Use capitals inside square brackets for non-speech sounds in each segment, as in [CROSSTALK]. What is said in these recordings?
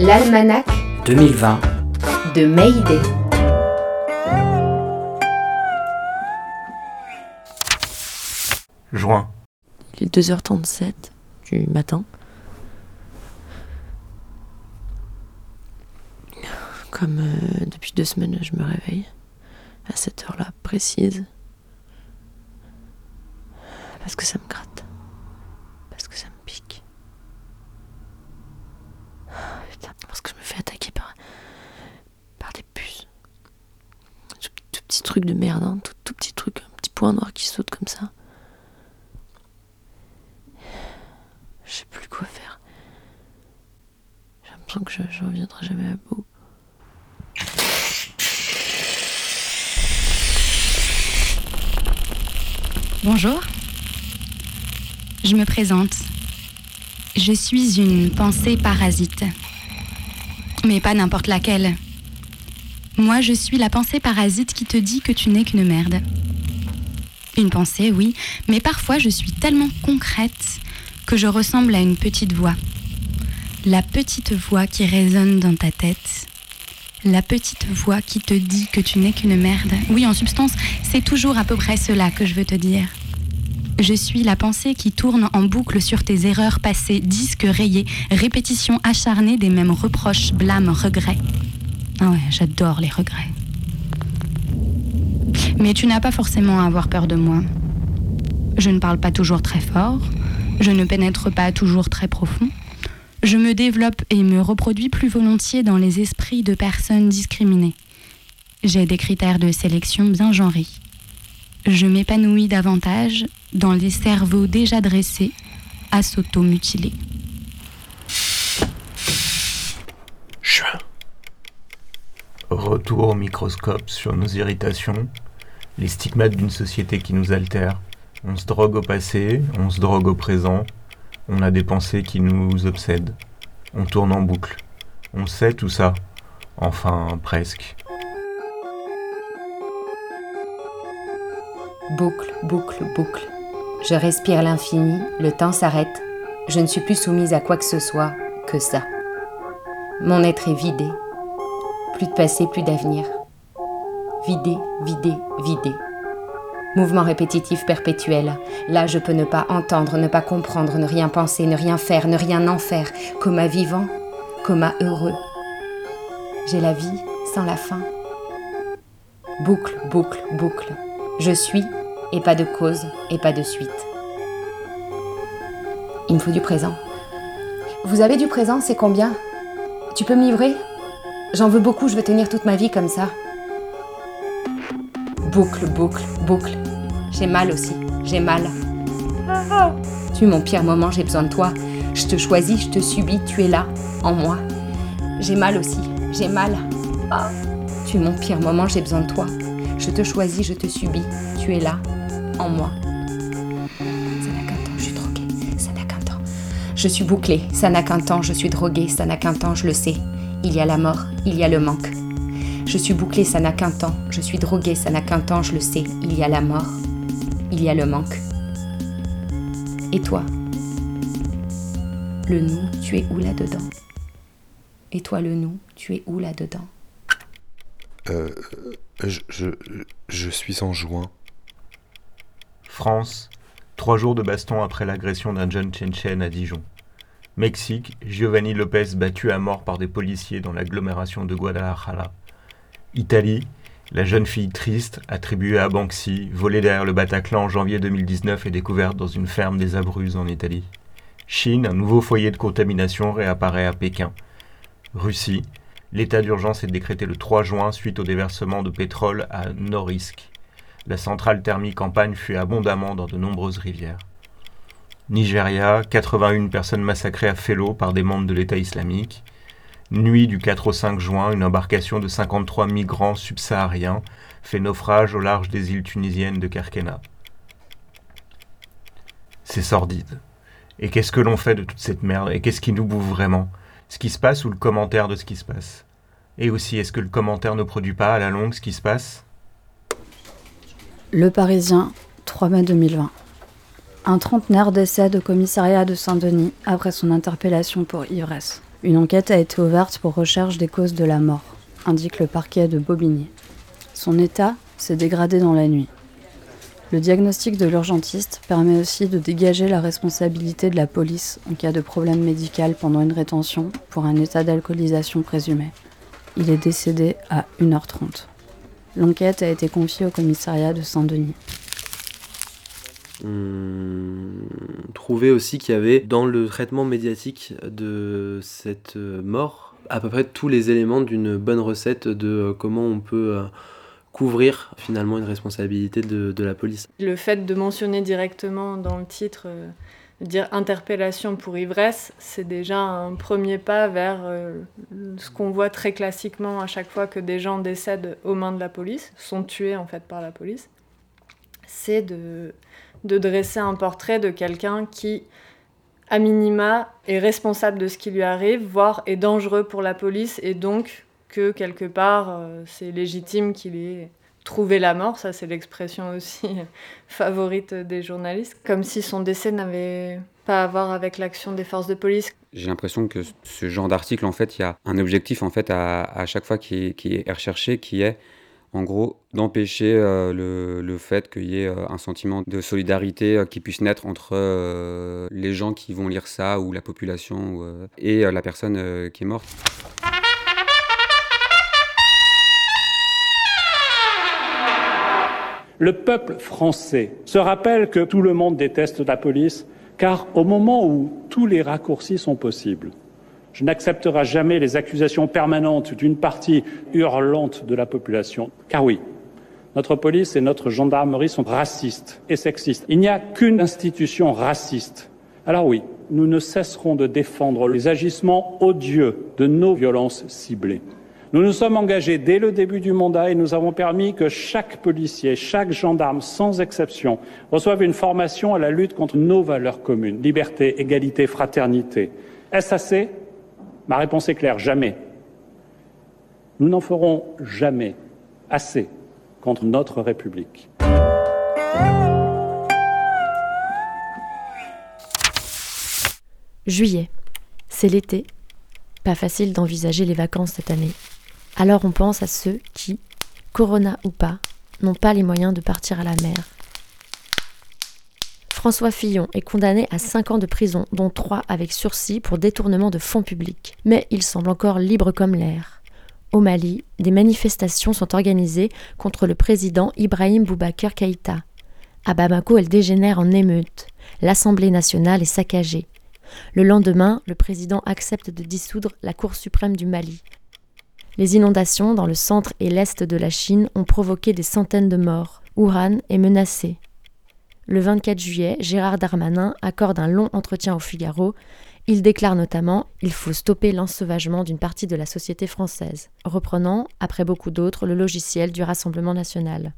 L'almanach 2020 de Mayday. Juin. Il est 2h37 du matin. Comme euh, depuis deux semaines, je me réveille à cette heure-là précise. Parce que ça me gratte. Parce que ça me pique. Ah, putain, parce que je me fais attaquer par, par des puces. Tout, tout petit truc de merde, hein, tout, petit truc, un petit point noir qui saute comme ça. Je sais plus quoi faire. J'ai l'impression que je, je reviendrai jamais à bout. Bonjour. Je me présente. Je suis une pensée parasite. Mais pas n'importe laquelle. Moi, je suis la pensée parasite qui te dit que tu n'es qu'une merde. Une pensée, oui, mais parfois je suis tellement concrète que je ressemble à une petite voix. La petite voix qui résonne dans ta tête. La petite voix qui te dit que tu n'es qu'une merde. Oui, en substance, c'est toujours à peu près cela que je veux te dire. Je suis la pensée qui tourne en boucle sur tes erreurs passées, disques rayés, répétition acharnée des mêmes reproches, blâmes, regrets. Ah ouais, j'adore les regrets. Mais tu n'as pas forcément à avoir peur de moi. Je ne parle pas toujours très fort, je ne pénètre pas toujours très profond. Je me développe et me reproduis plus volontiers dans les esprits de personnes discriminées. J'ai des critères de sélection bien genrés. Je m'épanouis davantage dans les cerveaux déjà dressés à s'automutiler. Juin. Au microscope sur nos irritations, les stigmates d'une société qui nous altère. On se drogue au passé, on se drogue au présent, on a des pensées qui nous obsèdent. On tourne en boucle. On sait tout ça. Enfin, presque. Boucle, boucle, boucle. Je respire l'infini, le temps s'arrête. Je ne suis plus soumise à quoi que ce soit que ça. Mon être est vidé. Plus de passé, plus d'avenir. Vidé, vidé, vidé. Mouvement répétitif perpétuel. Là, je peux ne pas entendre, ne pas comprendre, ne rien penser, ne rien faire, ne rien en faire. Coma vivant, coma heureux. J'ai la vie sans la fin. Boucle, boucle, boucle. Je suis et pas de cause et pas de suite. Il me faut du présent. Vous avez du présent, c'est combien? Tu peux me livrer? J'en veux beaucoup, je veux tenir toute ma vie comme ça. Boucle, boucle, boucle. J'ai mal aussi, j'ai mal. Tu es mon pire moment, j'ai besoin de toi. Je te choisis, je te subis, tu es là, en moi. J'ai mal aussi, j'ai mal. Tu es mon pire moment, j'ai besoin de toi. Je te choisis, je te subis, tu es là, en moi. Ça n'a qu'un temps, je suis droguée, ça n'a qu'un temps. Je suis bouclée, ça n'a qu'un temps, je suis droguée, ça n'a qu'un temps, je le sais. Il y a la mort, il y a le manque. Je suis bouclée, ça n'a qu'un temps. Je suis droguée, ça n'a qu'un temps, je le sais. Il y a la mort. Il y a le manque. Et toi? Le nous, tu es où là-dedans? Et toi, le nous, tu es où là-dedans? Euh. Je, je, je suis en juin. France, trois jours de baston après l'agression d'un jeune Tchétchène à Dijon. Mexique, Giovanni Lopez battu à mort par des policiers dans l'agglomération de Guadalajara. Italie, la jeune fille triste, attribuée à Banksy, volée derrière le Bataclan en janvier 2019 et découverte dans une ferme des Abruzzes en Italie. Chine, un nouveau foyer de contamination réapparaît à Pékin. Russie, l'état d'urgence est décrété le 3 juin suite au déversement de pétrole à Norilsk. La centrale thermique en panne fut abondamment dans de nombreuses rivières. Nigeria, 81 personnes massacrées à Félo par des membres de l'État islamique. Nuit du 4 au 5 juin, une embarcation de 53 migrants subsahariens fait naufrage au large des îles tunisiennes de Kerkena. C'est sordide. Et qu'est-ce que l'on fait de toute cette merde? Et qu'est-ce qui nous bouffe vraiment? Ce qui se passe ou le commentaire de ce qui se passe? Et aussi, est-ce que le commentaire ne produit pas à la longue ce qui se passe? Le Parisien, 3 mai 2020. Un trentenaire décède au commissariat de Saint-Denis après son interpellation pour ivresse. Une enquête a été ouverte pour recherche des causes de la mort, indique le parquet de Bobigny. Son état s'est dégradé dans la nuit. Le diagnostic de l'urgentiste permet aussi de dégager la responsabilité de la police en cas de problème médical pendant une rétention pour un état d'alcoolisation présumé. Il est décédé à 1h30. L'enquête a été confiée au commissariat de Saint-Denis. On trouvait aussi qu'il y avait dans le traitement médiatique de cette mort à peu près tous les éléments d'une bonne recette de comment on peut couvrir finalement une responsabilité de, de, la police. Le fait de mentionner directement dans le titre, euh, dire interpellation pour ivresse, c'est déjà un premier pas vers euh, ce qu'on voit très classiquement à chaque fois que des gens décèdent aux mains de la police, sont tués en fait par la police. C'est de, de dresser un portrait de quelqu'un qui, à minima, est responsable de ce qui lui arrive, voire est dangereux pour la police et donc que quelque part, euh, c'est légitime qu'il ait trouvé la mort. Ça, c'est l'expression aussi [LAUGHS] favorite des journalistes. Comme si son décès n'avait pas à voir avec l'action des forces de police. J'ai l'impression que ce genre d'article, en fait, il y a un objectif, en fait, à, chaque fois qui est recherché, qui est, en gros, d'empêcher euh, le, le, fait qu'il y ait euh, un sentiment de solidarité euh, qui puisse naître entre les gens qui vont lire ça, ou la population, et la personne qui est morte. Le peuple français se rappelle que tout le monde déteste la police, car au moment où tous les raccourcis sont possibles, je n'accepterai jamais les accusations permanentes d'une partie hurlante de la population. Car oui, notre police et notre gendarmerie sont racistes et sexistes. Il n'y a qu'une institution raciste. Alors oui, nous ne cesserons de défendre les agissements odieux de nos violences ciblées. Nous nous sommes engagés dès le début du mandat et nous avons permis que chaque policier, chaque gendarme, sans exception, reçoive une formation à la lutte contre nos valeurs communes, liberté, égalité, fraternité. Assez Ma réponse est claire, jamais. Nous n'en ferons jamais assez contre notre République. Juillet, c'est l'été. Pas facile d'envisager les vacances cette année. Alors on pense à ceux qui, Corona ou pas, n'ont pas les moyens de partir à la mer. François Fillon est condamné à 5 ans de prison, dont 3 avec sursis pour détournement de fonds publics. Mais il semble encore libre comme l'air. Au Mali, des manifestations sont organisées contre le président Ibrahim Boubacar Keïta. À Bamako, elle dégénère en émeute. L'Assemblée nationale est saccagée. Le lendemain, le président accepte de dissoudre la Cour suprême du Mali. Les inondations dans le centre et l'est de la Chine ont provoqué des centaines de morts. Wuhan est menacé. Le 24 juillet, Gérard Darmanin accorde un long entretien au Figaro. Il déclare notamment Il faut stopper l'ensauvagement d'une partie de la société française, reprenant, après beaucoup d'autres, le logiciel du Rassemblement national.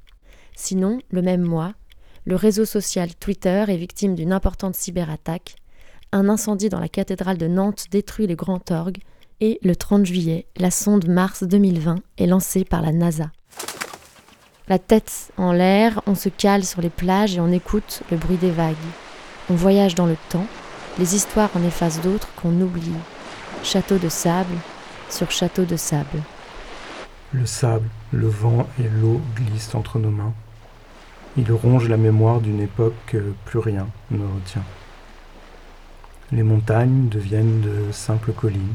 Sinon, le même mois, le réseau social Twitter est victime d'une importante cyberattaque. Un incendie dans la cathédrale de Nantes détruit les grands orgues et le 30 juillet, la sonde Mars 2020 est lancée par la NASA. La tête en l'air, on se cale sur les plages et on écoute le bruit des vagues. On voyage dans le temps, les histoires en effacent d'autres qu'on oublie. Château de sable sur château de sable. Le sable, le vent et l'eau glissent entre nos mains. Il ronge la mémoire d'une époque que plus rien ne retient. Les montagnes deviennent de simples collines.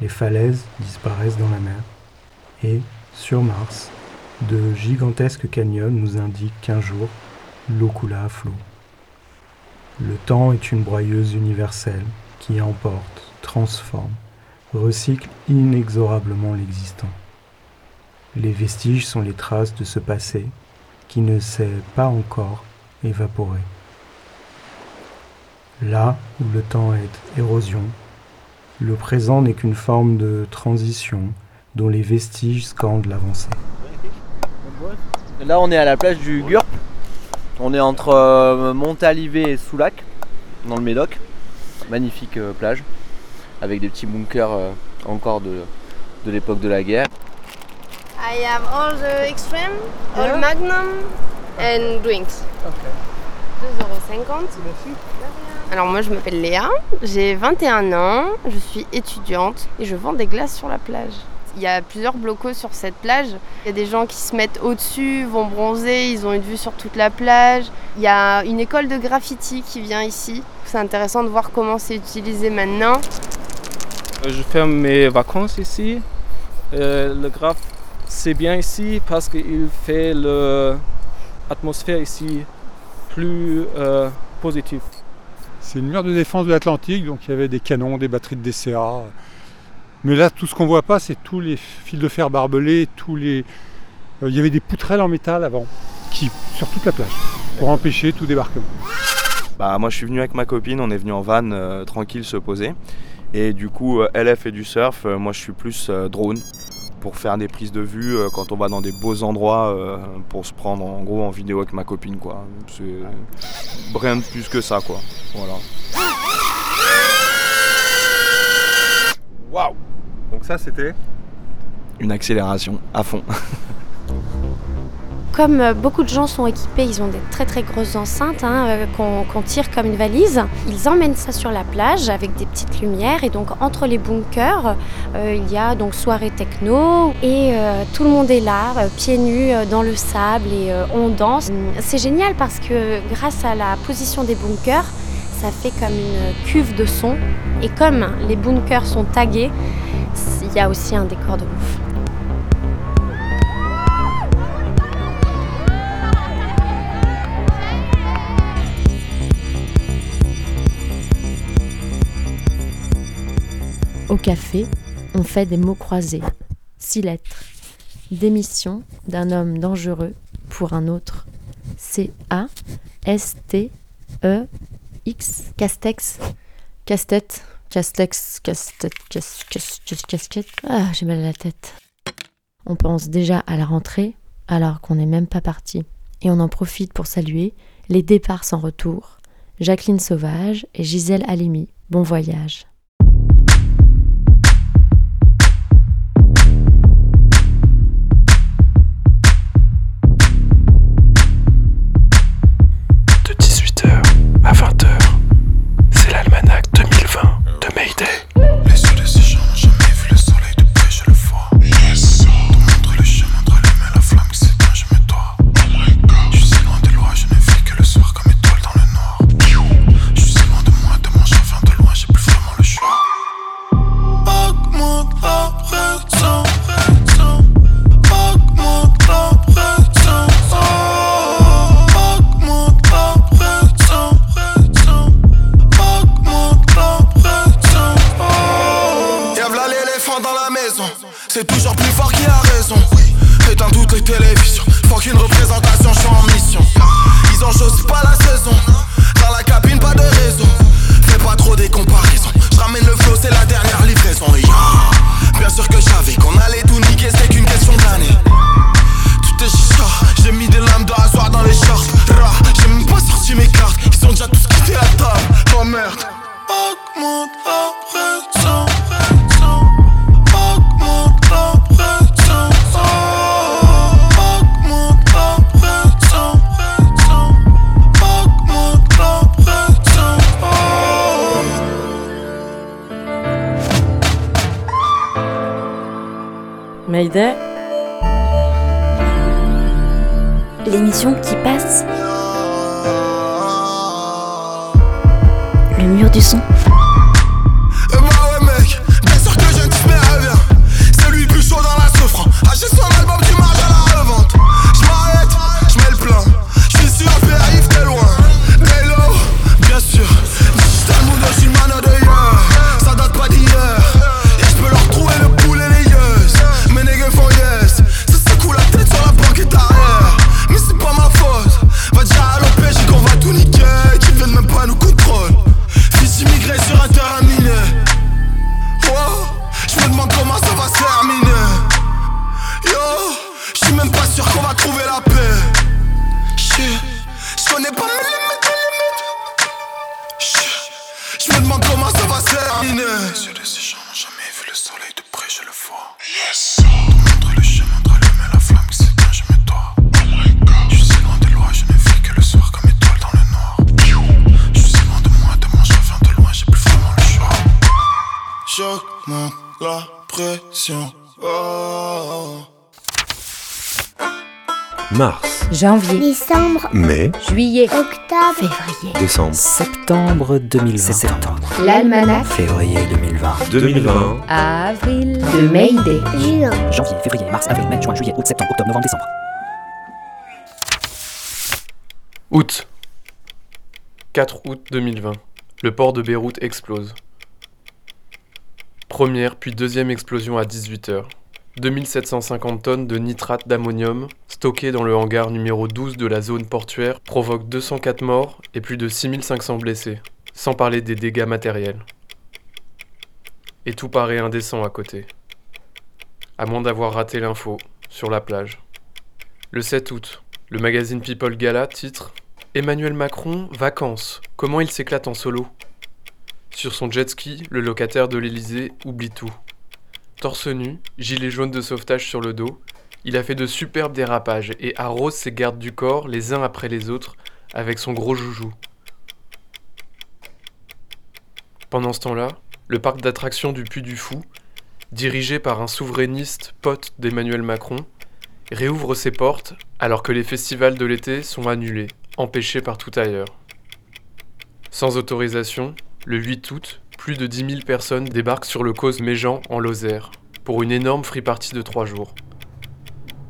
Les falaises disparaissent dans la mer. Et, sur Mars, de gigantesques canyons nous indiquent qu'un jour, l'eau coula à flot. Le temps est une broyeuse universelle qui emporte, transforme, recycle inexorablement l'existant. Les vestiges sont les traces de ce passé qui ne s'est pas encore évaporé. Là où le temps est érosion, le présent n'est qu'une forme de transition dont les vestiges scandent l'avancée. Là on est à la plage du Gurp. On est entre euh, Montalivet et Soulac, dans le Médoc. Magnifique euh, plage, avec des petits bunkers euh, encore de, de l'époque de la guerre. I have all the extreme, all yeah. magnum and drinks. Okay. 2,50€. Merci. Alors moi je m'appelle Léa, j'ai 21 ans, je suis étudiante et je vends des glaces sur la plage. Il y a plusieurs blocos sur cette plage. Il y a des gens qui se mettent au-dessus, vont bronzer, ils ont une vue sur toute la plage. Il y a une école de graffiti qui vient ici. C'est intéressant de voir comment c'est utilisé maintenant. Euh, je fais mes vacances ici. Euh, le graphe, c'est bien ici parce qu'il fait l'atmosphère ici plus euh, positive. C'est une mur de défense de l'Atlantique, donc il y avait des canons, des batteries de DCA. Mais là, tout ce qu'on voit pas, c'est tous les fils de fer barbelés, tous les. Euh, il y avait des poutrelles en métal avant, qui sur toute la plage, pour empêcher tout débarquement. Bah moi, je suis venu avec ma copine, on est venu en van euh, tranquille se poser. Et du coup, euh, elle, fait du surf, moi je suis plus drone pour faire des prises de vue quand on va dans des beaux endroits pour se prendre en gros en vidéo avec ma copine quoi. C'est rien de plus que ça quoi. Voilà. Waouh Donc ça c'était Une accélération à fond. [LAUGHS] Comme euh, beaucoup de gens sont équipés, ils ont des très très grosses enceintes hein, euh, qu'on tire comme une valise. Ils emmènent ça sur la plage avec des petites lumières et donc entre les bunkers, euh, il y a donc soirée techno et tout le monde est là, pieds nus dans le sable et on danse. C'est génial parce que grâce à la position des bunkers, ça fait comme une cuve de son. Et comme les bunkers sont tagués, il y a aussi un décor de ouf. Au café, on fait des mots croisés. Six lettres. Démission d'un homme dangereux pour un autre. C-A-S-T-E X, Castex, Casse-tête, Castex, Casse-tête, Casquette. Ah, j'ai mal à la tête. On pense déjà à la rentrée alors qu'on n'est même pas parti. Et on en profite pour saluer les départs sans retour, Jacqueline Sauvage et Gisèle Halimi. Bon voyage. Qui passe. Le mur du son. Mars, Janvier, Décembre, mai, juillet, octobre, février. décembre, Septembre 2020. C'est septembre. L'almanach, Février 2020. 2020, avril, de Mayday. juin, Janvier, février, mars, avril, mai, juin, juillet, août, septembre, octobre, novembre, décembre. Août. 4 août 2020. Le port de Beyrouth explose. Première puis deuxième explosion à 18h. 2750 tonnes de nitrate d'ammonium stockées dans le hangar numéro 12 de la zone portuaire provoquent 204 morts et plus de 6500 blessés, sans parler des dégâts matériels. Et tout paraît indécent à côté. À moins d'avoir raté l'info, sur la plage. Le 7 août, le magazine People Gala titre Emmanuel Macron, vacances, comment il s'éclate en solo? Sur son jet ski, le locataire de l'Elysée oublie tout. Torse nu, gilet jaune de sauvetage sur le dos, il a fait de superbes dérapages et arrose ses gardes du corps les uns après les autres avec son gros joujou. Pendant ce temps-là, le parc d'attractions du Puy du Fou, dirigé par un souverainiste pote d'Emmanuel Macron, réouvre ses portes alors que les festivals de l'été sont annulés, empêchés partout ailleurs. Sans autorisation, le 8 août, plus de 10 000 personnes débarquent sur le cause Méjean en Lozère pour une énorme free party de 3 jours.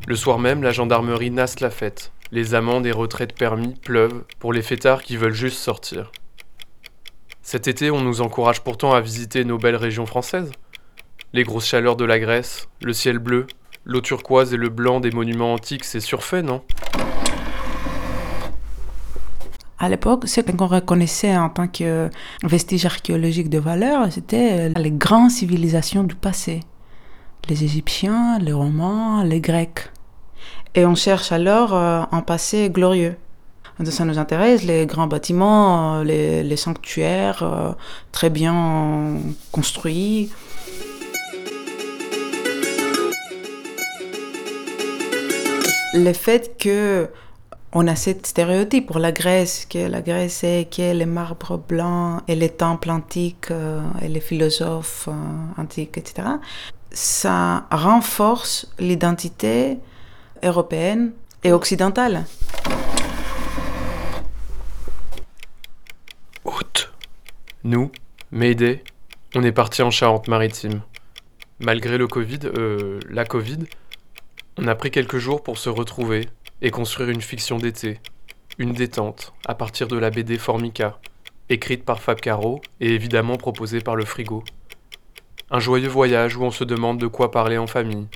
Le soir même, la gendarmerie nasse la fête. Les amendes et retraites permis pleuvent pour les fêtards qui veulent juste sortir. Cet été, on nous encourage pourtant à visiter nos belles régions françaises. Les grosses chaleurs de la Grèce, le ciel bleu, l'eau turquoise et le blanc des monuments antiques, c'est surfait, non? À l'époque, ce qu'on reconnaissait en tant que vestige archéologique de valeur, c'était les grandes civilisations du passé. Les Égyptiens, les Romains, les Grecs. Et on cherche alors euh, un passé glorieux. Ça nous intéresse, les grands bâtiments, euh, les, les sanctuaires euh, très bien construits. Le fait que on a cette stéréotype pour la Grèce, que la Grèce c'est que les marbres blancs et les temples antiques euh, et les philosophes euh, antiques, etc. Ça renforce l'identité européenne et occidentale. Août. Nous, Mayday, on est parti en Charente-Maritime. Malgré le Covid, euh, la Covid, on a pris quelques jours pour se retrouver et construire une fiction d'été, une détente, à partir de la BD Formica, écrite par Fab Caro et évidemment proposée par le Frigo. Un joyeux voyage où on se demande de quoi parler en famille.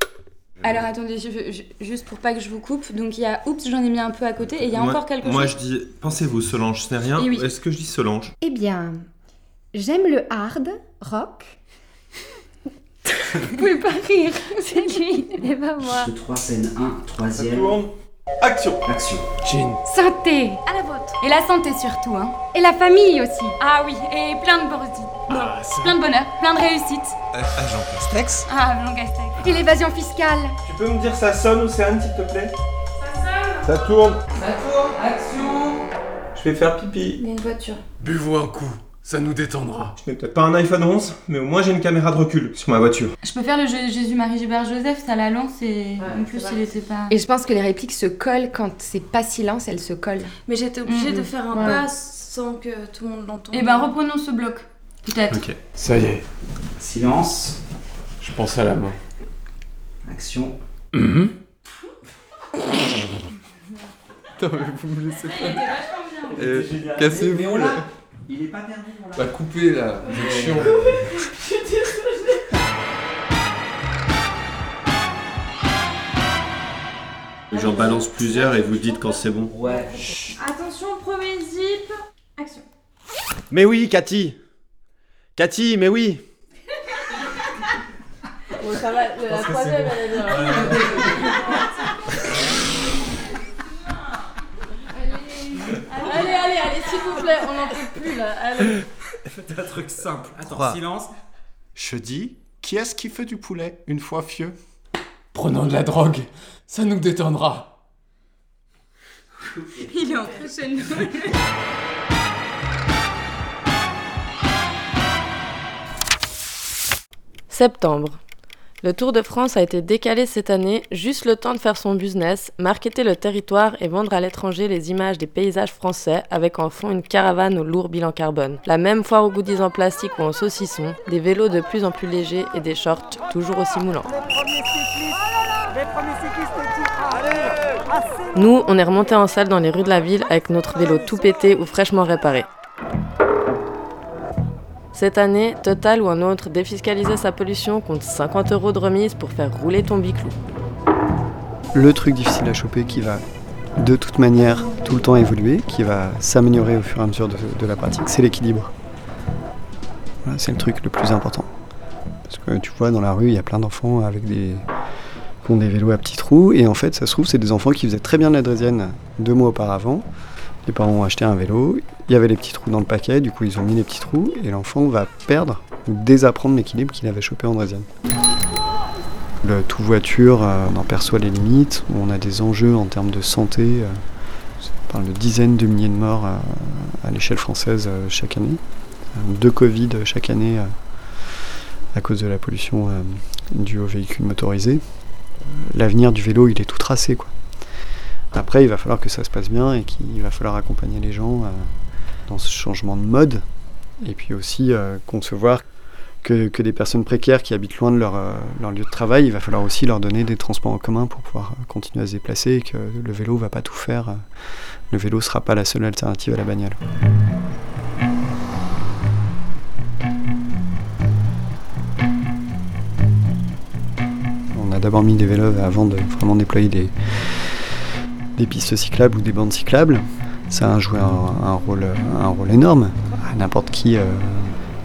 Alors attendez, je- je- juste pour pas que je vous coupe, donc il y a oups, j'en ai mis un peu à côté et il y a moi, encore quelque moi, chose. je dis, pensez-vous, Solange, ce n'est rien. Eh oui. Est-ce que je dis Solange? Eh bien, j'aime le hard rock. [LAUGHS] Vous pouvez pas rire, c'est lui et pas moi. 3, scène 1, troisième. Action Action. Jean. Santé À la vôtre Et la santé surtout, hein. Et la famille aussi. Ah oui, et plein de bordi. plein de bonheur, plein de réussite. Agent Castex Ah, Blanc Castex. Et l'évasion fiscale. Tu peux me dire ça sonne ou c'est Anne, s'il te plaît? Ça tourne Ça tourne, action Je vais faire pipi. Il y a une voiture. Buvons un coup, ça nous détendra. Je n'ai peut-être pas un iPhone 11, mais au moins j'ai une caméra de recul sur ma voiture. Je peux faire le jeu Jésus-Marie Gilbert Joseph, ça la lance et en plus il était pas. Et je pense que les répliques se collent quand c'est pas silence, elles se collent. Mais j'étais obligée de de faire un pas sans que tout le monde l'entende. Et ben reprenons ce bloc, peut-être. Ok, ça y est. Silence. Je pense à la main. Action. Mhm. [LAUGHS] Attends, mais vous me laissez pas. vachement bien. Euh, Mais on Cassez-vous. Il est pas perdu. on l'a. Bah coupez là, vous êtes chiant. Je suis désolée. J'en balance plusieurs et vous dites quand c'est bon. Ouais. Attention, premier zip. Action. Mais oui, Cathy Cathy, mais oui Bon, ça va, la troisième, elle est bien. [LAUGHS] [LAUGHS] Allez, allez, allez, s'il vous plaît, on n'en peut plus là. Allez. Faites un truc simple. Attends, Trois. silence. Je dis, qui est-ce qui fait du poulet une fois fieux Prenons de la drogue, ça nous détendra. Il est entré chez nous. Septembre. Le Tour de France a été décalé cette année, juste le temps de faire son business, marketer le territoire et vendre à l'étranger les images des paysages français avec en fond une caravane au lourd bilan carbone. La même foire aux goodies en plastique ou en saucisson, des vélos de plus en plus légers et des shorts toujours aussi moulants. Nous, on est remonté en salle dans les rues de la ville avec notre vélo tout pété ou fraîchement réparé. Cette année, Total ou un autre défiscalisait sa pollution compte 50 euros de remise pour faire rouler ton biclou. Le truc difficile à choper qui va de toute manière tout le temps évoluer, qui va s'améliorer au fur et à mesure de, la pratique, c'est l'équilibre. c'est le truc le plus important. Parce que tu vois, dans la rue, il y a plein d'enfants avec des qui ont des vélos à petits trous, et en fait, ça se trouve, c'est des enfants qui faisaient très bien la draisienne deux mois auparavant, les parents ont acheté un vélo, il y avait les petits trous dans le paquet, du coup ils ont mis les petits trous et l'enfant va perdre ou désapprendre l'équilibre qu'il avait chopé en draisienne. Le tout voiture euh, en perçoit les limites, on a des enjeux en termes de santé, euh, on parle de dizaines de milliers de morts euh, à l'échelle française chaque année, deux Covid chaque année à cause de la pollution due aux véhicules motorisés. L'avenir du vélo il est tout tracé quoi. Après, il va falloir que ça se passe bien et qu'il va falloir accompagner les gens euh, dans ce changement de mode. Et puis aussi euh, concevoir que, des personnes précaires qui habitent loin de leur, euh, leur, lieu de travail, il va falloir aussi leur donner des transports en commun pour pouvoir continuer à se déplacer et que le vélo ne va pas tout faire. Le vélo ne sera pas la seule alternative à la bagnole. On a d'abord mis des vélos avant de vraiment déployer des, des pistes cyclables ou des bandes cyclables. Ça a joué un, rôle, un rôle énorme. N'importe qui euh,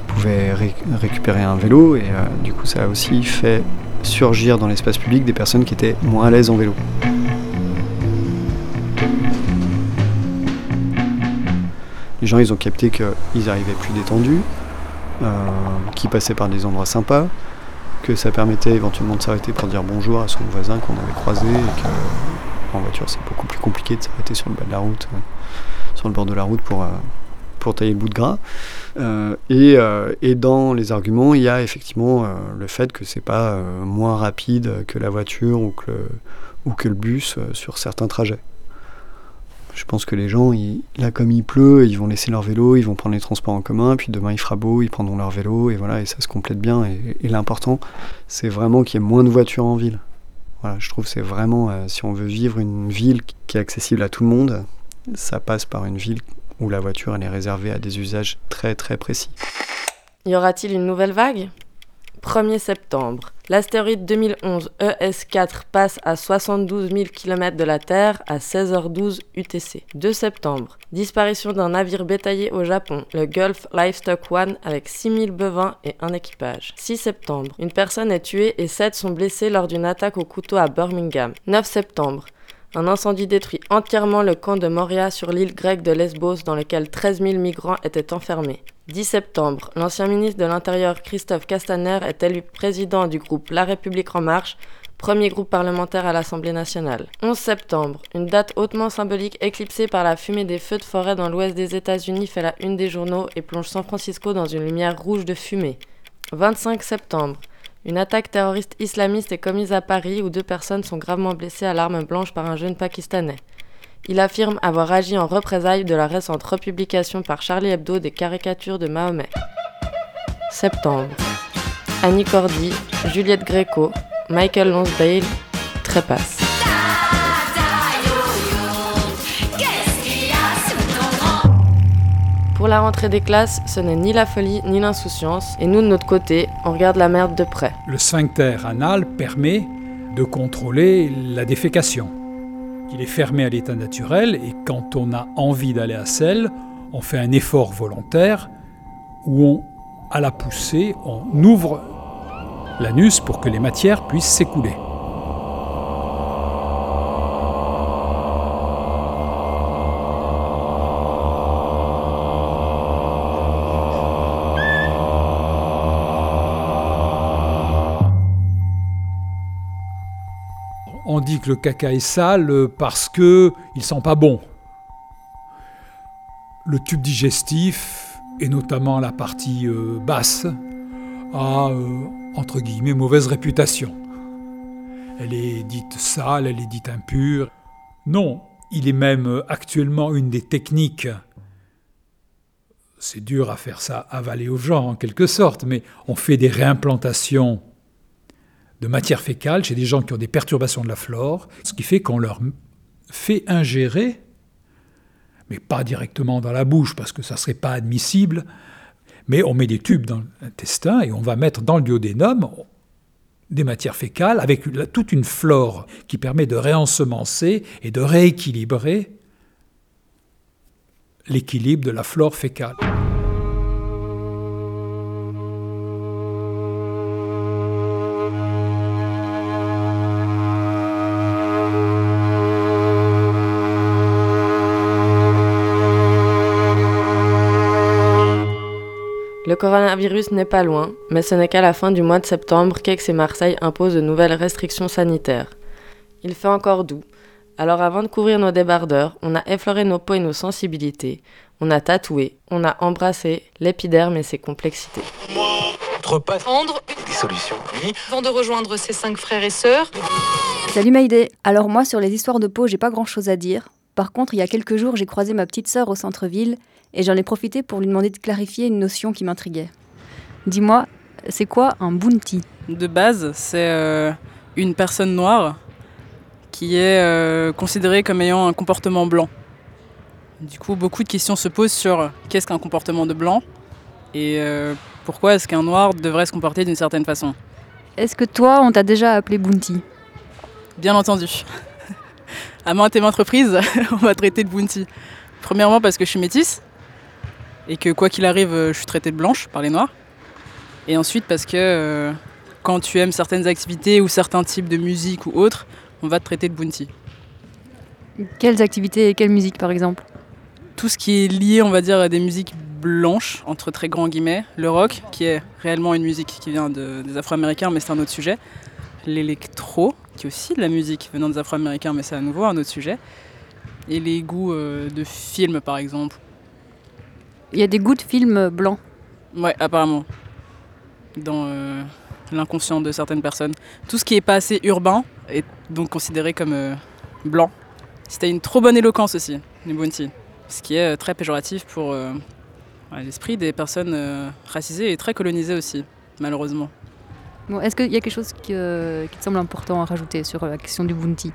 pouvait récupérer un vélo et euh, du coup ça a aussi fait surgir dans l'espace public des personnes qui étaient moins à l'aise en vélo. Les gens ils ont capté qu'ils arrivaient plus détendus, euh, qu'ils passaient par des endroits sympas, que ça permettait éventuellement de s'arrêter pour dire bonjour à son voisin qu'on avait croisé et que en voiture, c'est beaucoup plus compliqué de s'arrêter sur le bas de la route, euh, sur le bord de la route pour, euh, pour tailler le bout de gras. Euh, et, et, dans les arguments, il y a effectivement le fait que c'est pas moins rapide que la voiture ou que le, ou que le bus sur certains trajets. Je pense que les gens, là comme il pleut, ils vont laisser leur vélo, ils vont prendre les transports en commun, puis demain il fera beau, ils prendront leur vélo, et voilà, et ça se complète bien. et l'important, c'est vraiment qu'il y ait moins de voitures en ville je trouve que c'est vraiment, euh, si on veut vivre une ville qui est accessible à tout le monde, ça passe par une ville où la voiture elle est réservée à des usages très très précis. Y aura-t-il une nouvelle vague? 1er septembre. L'astéroïde 2011 ES4 passe à 72 000 km de la Terre à 16h12 UTC. 2 septembre. Disparition d'un navire bétaillé au Japon, le Gulf Livestock One, avec 6000 bovins et un équipage. 6 septembre. Une personne est tuée et 7 sont blessés lors d'une attaque au couteau à Birmingham. 9 septembre. Un incendie détruit entièrement le camp de Moria sur l'île grecque de Lesbos dans lequel 13 000 migrants étaient enfermés. 10 septembre, l'ancien ministre de l'Intérieur Christophe Castaner est élu président du groupe La République en marche, premier groupe parlementaire à l'Assemblée nationale. 11 septembre, une date hautement symbolique éclipsée par la fumée des feux de forêt dans l'ouest des États-Unis fait la une des journaux et plonge San Francisco dans une lumière rouge de fumée. 25 septembre, une attaque terroriste islamiste est commise à Paris où deux personnes sont gravement blessées à l'arme blanche par un jeune Pakistanais. Il affirme avoir agi en représailles de la récente republication par Charlie Hebdo des caricatures de Mahomet. Septembre. Annie Cordy, Juliette Gréco, Michael Lonsdale, trépasse. Pour la rentrée des classes, ce n'est ni la folie ni l'insouciance, et nous de notre côté, on regarde la merde de près. Le sphincter anal permet de contrôler la défécation. Il est fermé à l'état naturel et quand on a envie d'aller à selle, on fait un effort volontaire où on, à la poussée, on ouvre l'anus pour que les matières puissent s'écouler. Dit que le caca est sale parce que il sent pas bon. Le tube digestif, et notamment la partie euh, basse, a euh, entre guillemets, mauvaise réputation. Elle est dite sale, elle est dite impure. Non, il est même actuellement une des techniques. C'est dur à faire ça avaler aux gens en quelque sorte, mais on fait des réimplantations de matière fécale chez des gens qui ont des perturbations de la flore, ce qui fait qu'on leur fait ingérer, mais pas directement dans la bouche parce que ça ne serait pas admissible, mais on met des tubes dans l'intestin et on va mettre dans le duodénum des matières fécales avec toute une flore qui permet de réensemencer et de rééquilibrer l'équilibre de la flore fécale. Coronavirus n'est pas loin, mais ce n'est qu'à la fin du mois de septembre qu'Aix et Marseille imposent de nouvelles restrictions sanitaires. Il fait encore doux, alors avant de couvrir nos débardeurs, on a effleuré nos peaux et nos sensibilités, on a tatoué, on a embrassé l'épiderme et ses complexités. Prendre des solutions. Avant de rejoindre ses cinq frères et sœurs. Salut Maïdé. Alors moi sur les histoires de peau, j'ai pas grand-chose à dire. Par contre, il y a quelques jours, j'ai croisé ma petite sœur au centre-ville et j'en ai profité pour lui demander de clarifier une notion qui m'intriguait. Dis-moi, c'est quoi un bounty? De base, c'est euh, une personne noire qui est euh, considérée comme ayant un comportement blanc. Du coup, beaucoup de questions se posent sur qu'est-ce qu'un comportement de blanc et euh, pourquoi est-ce qu'un noir devrait se comporter d'une certaine façon? Est-ce que toi, on t'a déjà appelé bounty? Bien entendu. À maintes et maintes reprises, [LAUGHS] on va traiter de bounty. Premièrement parce que je suis métisse, et que quoi qu'il arrive, euh, je suis traitée de blanche par les noirs. Et ensuite parce que euh, quand tu aimes certaines activités ou certains types de musique ou autres, on va te traiter de bounty. Quelles activités et quelle musique par exemple? Tout ce qui est lié, on va dire, à des musiques blanches, entre très grands guillemets, le rock, qui est réellement une musique qui vient des Afro-Américains, mais c'est un autre sujet. L'électro, qui est aussi de la musique venant des Afro-Américains, mais c'est à nouveau un autre sujet. Et les goûts euh, de films, par exemple, il y a des goûts de films blancs. Ouais, apparemment. Dans euh, l'inconscient de certaines personnes. Tout ce qui est pas assez urbain est donc considéré comme euh, blanc. C'était une trop bonne éloquence aussi, Bounty. Ce qui est très péjoratif pour l'esprit des personnes racisées et très colonisées aussi, malheureusement. Est-ce qu'il y a quelque chose qui, qui, te semble important à rajouter sur la question du bounty?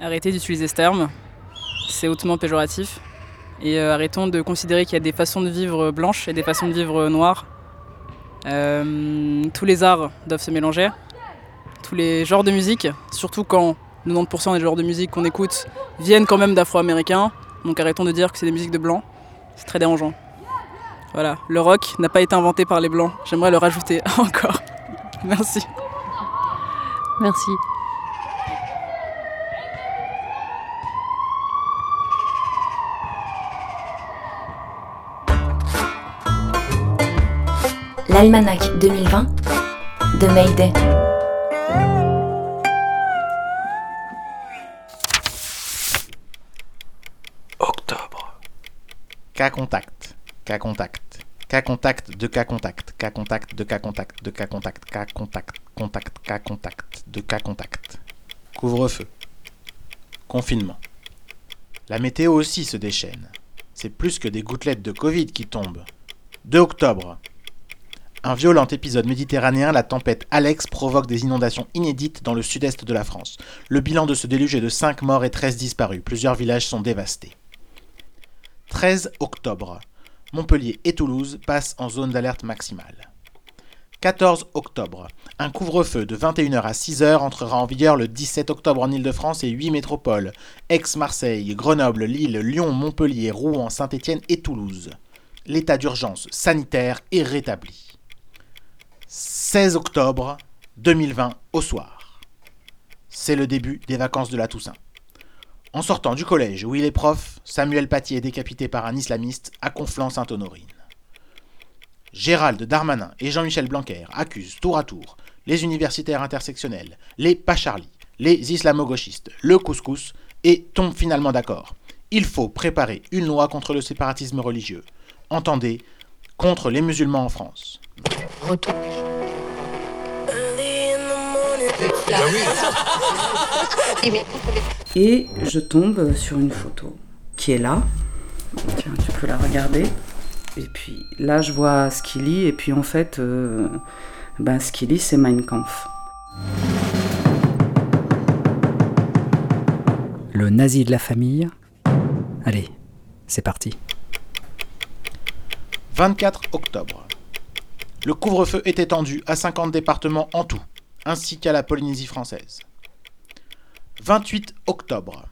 Arrêtez d'utiliser ce terme. C'est hautement péjoratif. Et euh, arrêtons de considérer qu'il y a des façons de vivre blanches et des façons de vivre noires. Euh, tous les arts doivent se mélanger, tous les genres de musique, surtout quand 90% des genres de musique qu'on écoute viennent quand même d'afro-américains. Donc arrêtons de dire que c'est des musiques de blancs, c'est très dérangeant. Voilà, le rock n'a pas été inventé par les blancs, j'aimerais le rajouter [LAUGHS] encore. [LAUGHS] Merci. Merci. l'almanach 2020 de Mayday. Octobre. Cas contact. Cas contact. Cas contact de cas contact. Cas contact de cas contact. De cas contact. Cas contact. Contact. Cas contact. De cas contact. Couvre-feu. Confinement. La météo aussi se déchaîne. C'est plus que des gouttelettes de Covid qui tombent. 2 octobre. Un violent épisode méditerranéen, la tempête Alex, provoque des inondations inédites dans le sud-est de la France. Le bilan de ce déluge est de 5 morts et 13 disparus. Plusieurs villages sont dévastés. 13 octobre. Montpellier et Toulouse passent en zone d'alerte maximale. 14 octobre. Un couvre-feu de 21h à 6h entrera en vigueur le 17 octobre en Ile-de-France et 8 métropoles Aix-Marseille, Grenoble, Lille, Lyon, Montpellier, Rouen, Saint-Étienne et Toulouse. L'état d'urgence sanitaire est rétabli. 16 octobre 2020 au soir. C'est le début des vacances de la Toussaint. En sortant du collège où il est prof, Samuel Paty est décapité par un islamiste à Conflans-Sainte-Honorine. Gérald Darmanin et Jean-Michel Blanquer accusent tour à tour les universitaires intersectionnels, les Pacharli, les islamo-gauchistes, le couscous et tombent finalement d'accord. Il faut préparer une loi contre le séparatisme religieux. Entendez, contre les musulmans en France. [LAUGHS] Et je tombe sur une photo qui est là. Tiens, tu peux la regarder. Et puis là, je vois ce qu'il lit. Et puis en fait, euh, ben, ce qu'il lit, c'est Mein Kampf. Le nazi de la famille. Allez, c'est parti. 24 octobre. Le couvre-feu est étendu à 50 départements en tout, ainsi qu'à la Polynésie française. 28 octobre.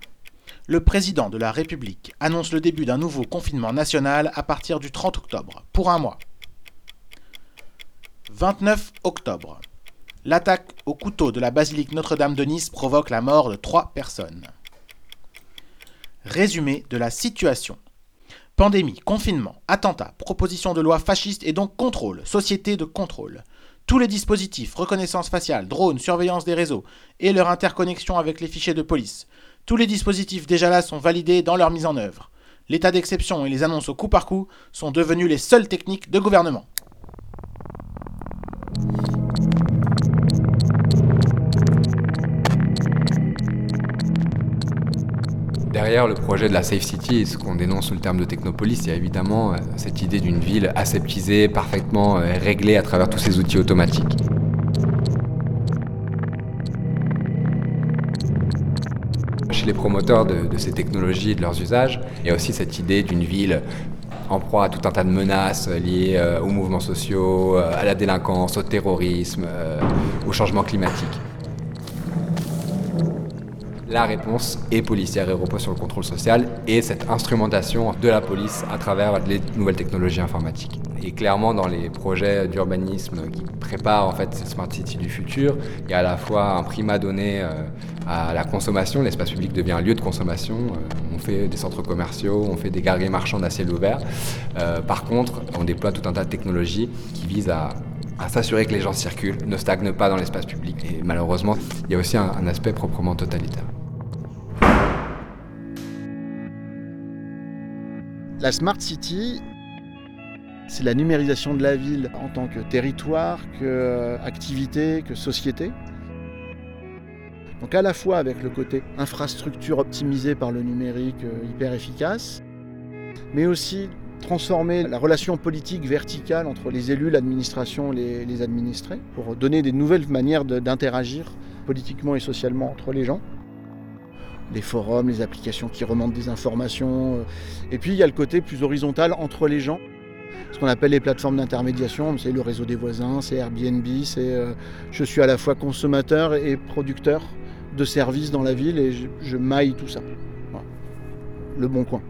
Le président de la République annonce le début d'un nouveau confinement national à partir du 30 octobre, pour un mois. 29 octobre. L'attaque au couteau de la basilique Notre-Dame de Nice provoque la mort de trois personnes. Résumé de la situation. Pandémie, confinement, attentat, proposition de loi fasciste et donc contrôle, société de contrôle. Tous les dispositifs, reconnaissance faciale, drones, surveillance des réseaux et leur interconnexion avec les fichiers de police. Tous les dispositifs déjà là sont validés dans leur mise en œuvre. L'état d'exception et les annonces au coup par coup sont devenus les seules techniques de gouvernement. Derrière le projet de la Safe City, ce qu'on dénonce sous le terme de technopolis, il y a évidemment euh, cette idée d'une ville aseptisée, parfaitement euh, réglée à travers tous ces outils automatiques. Chez les promoteurs de, ces technologies et de leurs usages, il y a aussi cette idée d'une ville en proie à tout un tas de menaces liées euh, aux mouvements sociaux, à la délinquance, au terrorisme, au changement climatique. La réponse est policière et repose sur le contrôle social et cette instrumentation de la police à travers les nouvelles technologies informatiques. Et clairement, dans les projets d'urbanisme qui préparent en fait cette smart city du futur, il y a à la fois un primat donné euh, à la consommation, l'espace public devient un lieu de consommation. Euh, on fait des centres commerciaux, on fait des galeries marchandes à ciel ouvert. Euh, par contre, on déploie tout un tas de technologies qui visent à à s'assurer que les gens circulent, ne stagnent pas dans l'espace public. Et malheureusement, il y a aussi un, un aspect proprement totalitaire. La Smart City, c'est la numérisation de la ville en tant que territoire, que activité, que société. Donc à la fois avec le côté infrastructure optimisée par le numérique euh, hyper efficace, mais aussi transformer la relation politique verticale entre les élus, l'administration, les, les administrés, pour donner des nouvelles manières d'interagir politiquement et socialement entre les gens. Les forums, les applications qui remontent des informations. euh, Et puis il y a le côté plus horizontal entre les gens. Ce qu'on appelle les plateformes d'intermédiation, c'est le réseau des voisins, c'est Airbnb, c'est euh, je suis à la fois consommateur et producteur de services dans la ville et je, maille tout ça. Le bon coin.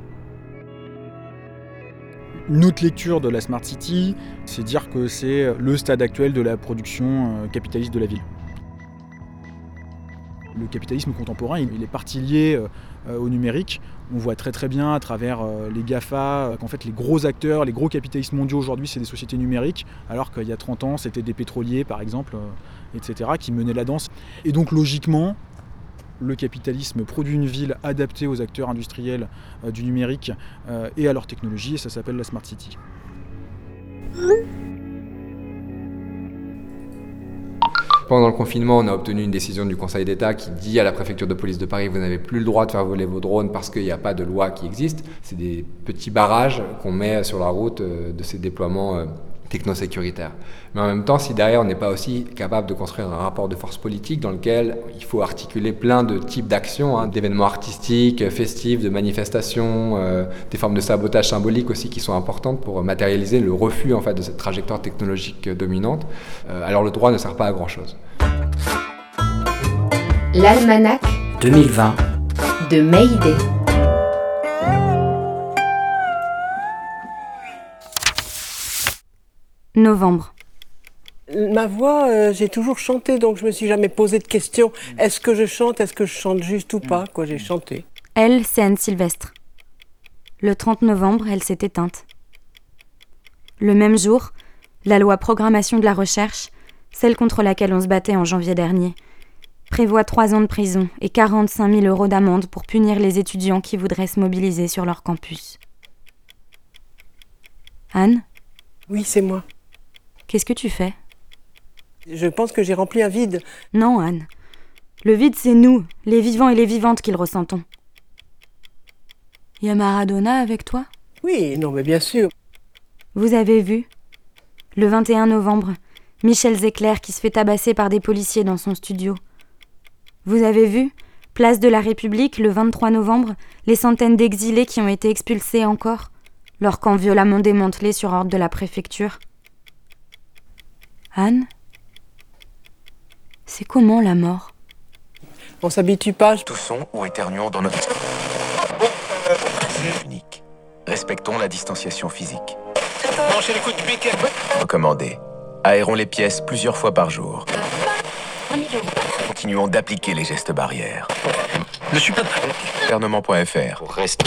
Une autre lecture de la Smart City, c'est dire que c'est le stade actuel de la production euh, capitaliste de la ville. Le capitalisme contemporain, il est parti lié euh, euh, au numérique. On voit très très bien à travers euh, les GAFA qu'en fait les gros acteurs, les gros capitalistes mondiaux aujourd'hui, c'est des sociétés numériques, alors qu'il y a 30 ans, c'était des pétroliers par exemple, etc., qui menaient la danse. Et donc logiquement, le capitalisme produit une ville adaptée aux acteurs industriels du numérique et à leur technologie, et ça s'appelle la Smart City. Pendant le confinement, on a obtenu une décision du Conseil d'État qui dit à la préfecture de police de Paris vous n'avez plus le droit de faire voler vos drones parce qu'il n'y a pas de loi qui existe. C'est des petits barrages qu'on met sur la route euh, de ces déploiements technosécuritaires. Mais en même temps, si derrière on n'est pas aussi capable de construire un rapport de force politique dans lequel il faut articuler plein de types d'actions, hein, d'événements artistiques, festifs, de manifestations, euh, des formes de sabotage symbolique aussi qui sont importantes pour matérialiser le refus en fait de cette trajectoire technologique dominante, euh, alors le droit ne sert pas à grand chose. L'almanach 2020. de Mayday. Novembre. Ma voix, euh, j'ai toujours chanté, donc je me suis jamais posé de question. Est-ce que je chante Est-ce que je chante juste ou pas Quoi, j'ai chanté. Elle, c'est Anne Sylvestre. Le 30 novembre, elle s'est éteinte. Le même jour, la loi programmation de la recherche, celle contre laquelle on se battait en janvier dernier, prévoit trois ans de prison et 45 000 euros d'amende pour punir les étudiants qui voudraient se mobiliser sur leur campus. Anne? Oui, c'est moi. Qu'est-ce que tu fais? Je pense que j'ai rempli un vide. Non, Anne. Le vide, c'est nous, les vivants et les vivantes, qui le ressentons. Y a Maradona avec toi? Oui, non, mais bien sûr. Vous avez vu? Le 21 novembre, Michel Zecler qui se fait tabasser par des policiers dans son studio. Vous avez vu? Place de la République, le 23 novembre, les centaines d'exilés qui ont été expulsés encore, leur camp violemment démantelé sur ordre de la préfecture. Anne C'est comment la mort? On s'habitue pas. Toussons ou éternuons dans notre... Unique. Respectons la distanciation physique. Recommandé. Aérons les pièces plusieurs fois par jour. Continuons d'appliquer les gestes barrières. Je suis pas Gouvernement.fr. Reste.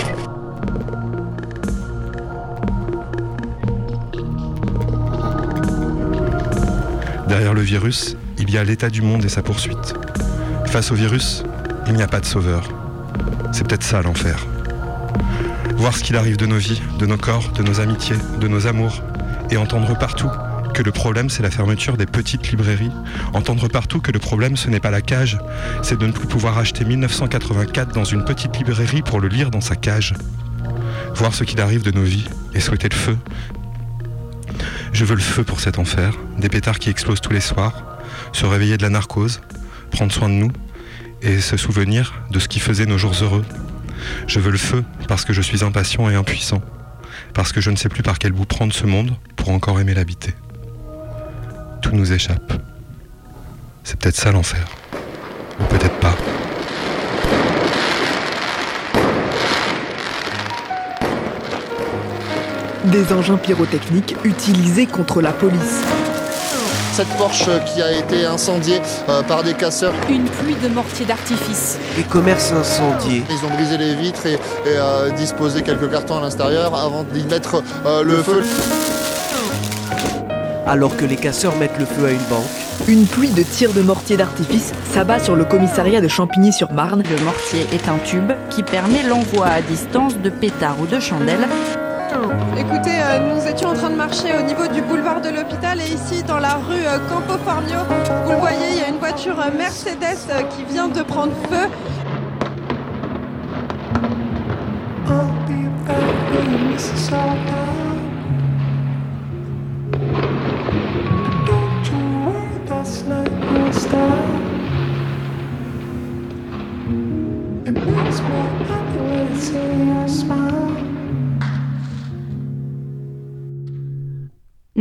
Le virus, il y a l'état du monde et sa poursuite. Face au virus, il n'y a pas de sauveur. C'est peut-être ça l'enfer. Voir ce qu'il arrive de nos vies, de nos corps, de nos amitiés, de nos amours, et entendre partout que le problème c'est la fermeture des petites librairies, entendre partout que le problème ce n'est pas la cage, c'est de ne plus pouvoir acheter 1984 dans une petite librairie pour le lire dans sa cage. Voir ce qu'il arrive de nos vies et souhaiter le feu. Je veux le feu pour cet enfer, des pétards qui explosent tous les soirs, se réveiller de la narcose, prendre soin de nous et se souvenir de ce qui faisait nos jours heureux. Je veux le feu parce que je suis impatient et impuissant, parce que je ne sais plus par quel bout prendre ce monde pour encore aimer l'habiter. Tout nous échappe. C'est peut-être ça l'enfer. Ou peut-être pas. Des engins pyrotechniques utilisés contre la police. Cette Porsche qui a été incendiée euh, par des casseurs. Une pluie de mortiers d'artifice. Les commerces incendiés. Ils ont brisé les vitres et, et, euh, disposé quelques cartons à l'intérieur avant d'y mettre euh, le feu. Alors que les casseurs mettent le feu à une banque. Une pluie de tirs de mortiers d'artifice s'abat sur le commissariat de Champigny-sur-Marne. Le mortier est un tube qui permet l'envoi à distance de pétards ou de chandelles Écoutez, euh, nous étions en train de marcher au niveau du boulevard de l'hôpital et ici dans la rue euh, Campo Formio, vous le voyez, il y a une voiture euh, Mercedes qui vient de prendre feu.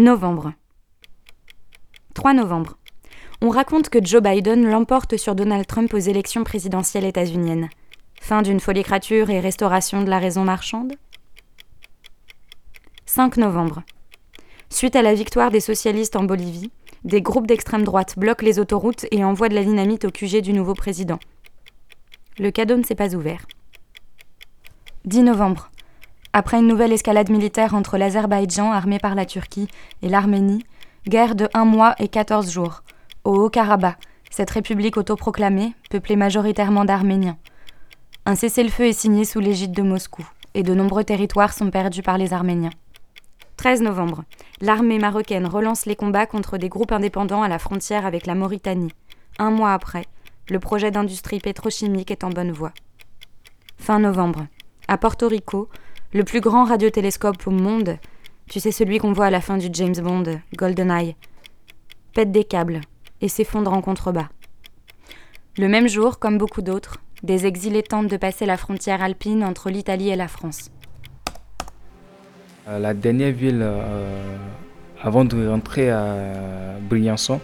Novembre. 3 novembre. On raconte que Joe Biden l'emporte sur Donald Trump aux élections présidentielles états-uniennes. Fin d'une folicrature et restauration de la raison marchande 5 novembre. Suite à la victoire des socialistes en Bolivie, des groupes d'extrême droite bloquent les autoroutes et envoient de la dynamite au QG du nouveau président. Le cadeau ne s'est pas ouvert. 10 novembre. Après une nouvelle escalade militaire entre l'Azerbaïdjan, armé par la Turquie, et l'Arménie, guerre de un mois et 14 jours, au Haut-Karabakh, cette république autoproclamée, peuplée majoritairement d'Arméniens. Un cessez-le-feu est signé sous l'égide de Moscou, et de nombreux territoires sont perdus par les Arméniens. 13 novembre, l'armée marocaine relance les combats contre des groupes indépendants à la frontière avec la Mauritanie. Un mois après, le projet d'industrie pétrochimique est en bonne voie. Fin novembre, à Porto Rico, le plus grand radiotélescope au monde, tu sais celui qu'on voit à la fin du James Bond, GoldenEye, pète des câbles et s'effondre en contrebas. Le même jour, comme beaucoup d'autres, des exilés tentent de passer la frontière alpine entre l'Italie et la France. La dernière ville euh, avant de rentrer à Briançon,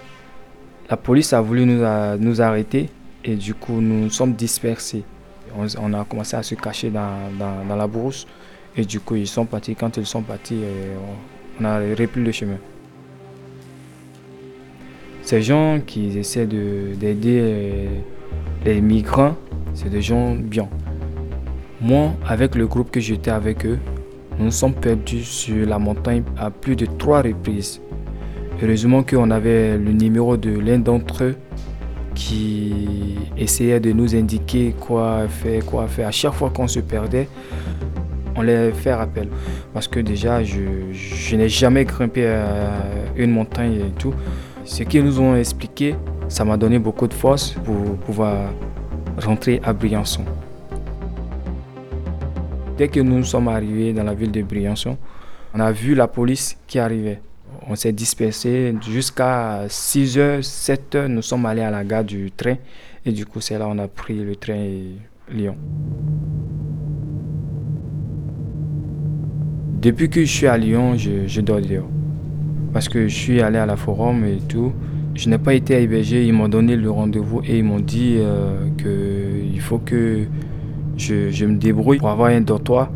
la police a voulu nous, a, nous arrêter et du coup nous nous sommes dispersés. On, a commencé à se cacher dans, dans, la brousse et du coup ils sont partis. Quand ils sont partis, on, on a repris le chemin. Ces gens qui essaient d'aider les migrants, c'est des gens bien. Moi, avec le groupe que j'étais avec eux, nous sommes perdus sur la montagne à plus de trois reprises. Heureusement qu'on avait le numéro de l'un d'entre eux qui essayait de nous indiquer quoi faire, quoi faire. À chaque fois qu'on se perdait, on les fait appel. Parce que déjà, je, n'ai jamais grimpé à une montagne et tout. Ce qu'ils nous ont expliqué, Ça m'a donné beaucoup de force pour pouvoir rentrer à Briançon. Dès que nous sommes arrivés dans la ville de Briançon, on a vu la police qui arrivait. On s'est dispersé jusqu'à 6h, 7h, nous sommes allés à la gare du train et du coup c'est là on a pris le train Lyon. Depuis que je suis à Lyon, je, je dors dehors. Parce que je suis allé à la forum et tout. Je n'ai pas été hébergé, ils m'ont donné le rendez-vous et ils m'ont dit euh, qu'il faut que je me débrouille pour avoir un dortoir.